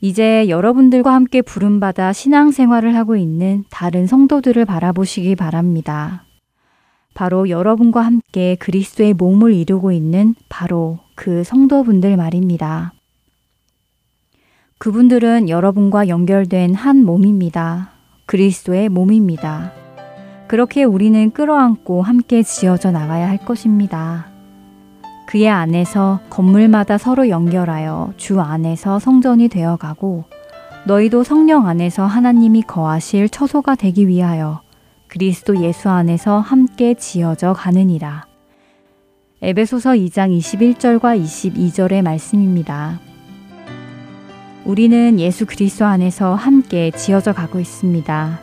이제 여러분들과 함께 부름받아 신앙생활을 하고 있는 다른 성도들을 바라보시기 바랍니다. 바로 여러분과 함께 그리스도의 몸을 이루고 있는 바로 그 성도분들 말입니다. 그분들은 여러분과 연결된 한 몸입니다. 그리스도의 몸입니다. 그렇게 우리는 끌어안고 함께 지어져 나가야 할 것입니다. 그의 안에서 건물마다 서로 연결하여 주 안에서 성전이 되어가고 너희도 성령 안에서 하나님이 거하실 처소가 되기 위하여 그리스도 예수 안에서 함께 지어져 가느니라. 에베소서 2장 21절과 22절의 말씀입니다. 우리는 예수 그리스도 안에서 함께 지어져 가고 있습니다.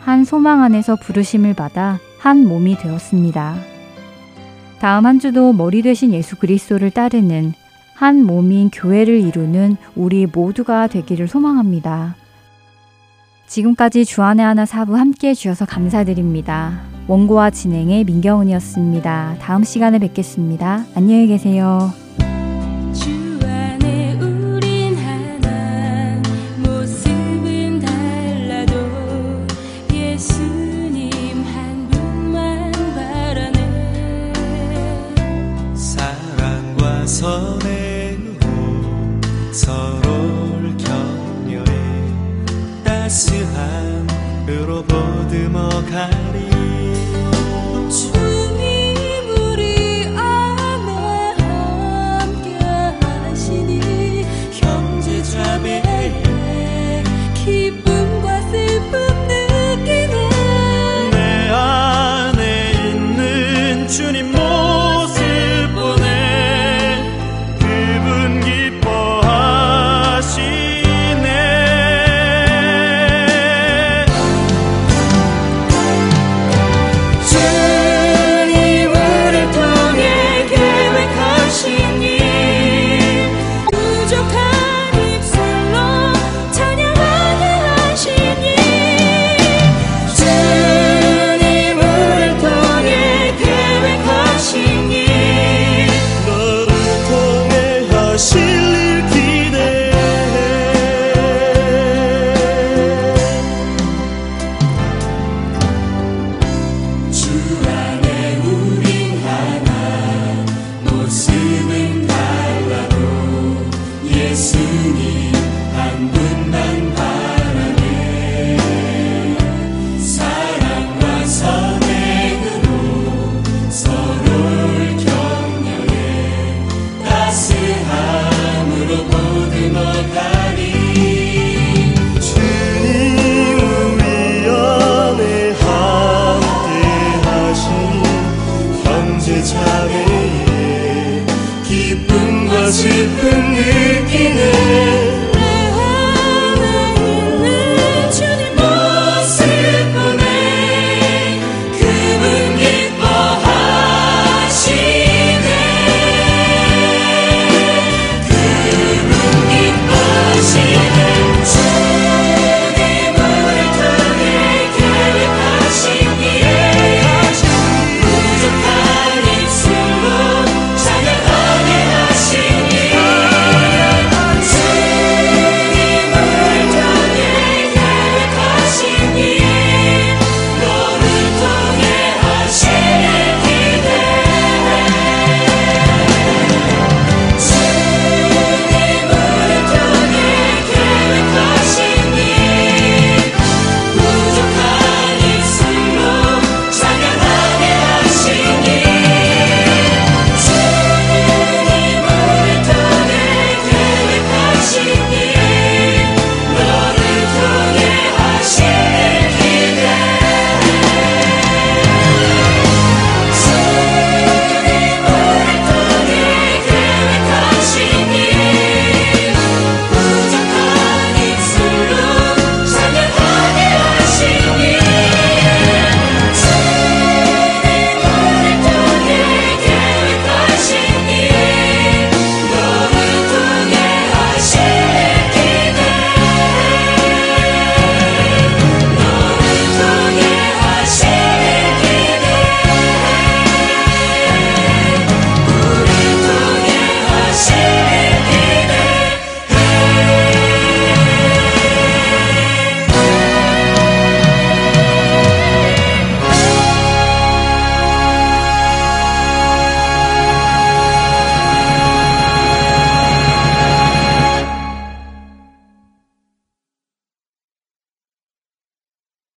한 소망 안에서 부르심을 받아 한 몸이 되었습니다. 다음 한 주도 머리 되신 예수 그리스도를 따르는 한 몸인 교회를 이루는 우리 모두가 되기를 소망합니다. 지금까지 주안의 하나 사부 함께 해주셔서 감사드립니다. 원고와 진행의 민경은이었습니다. 다음 시간에 뵙겠습니다. 안녕히 계세요.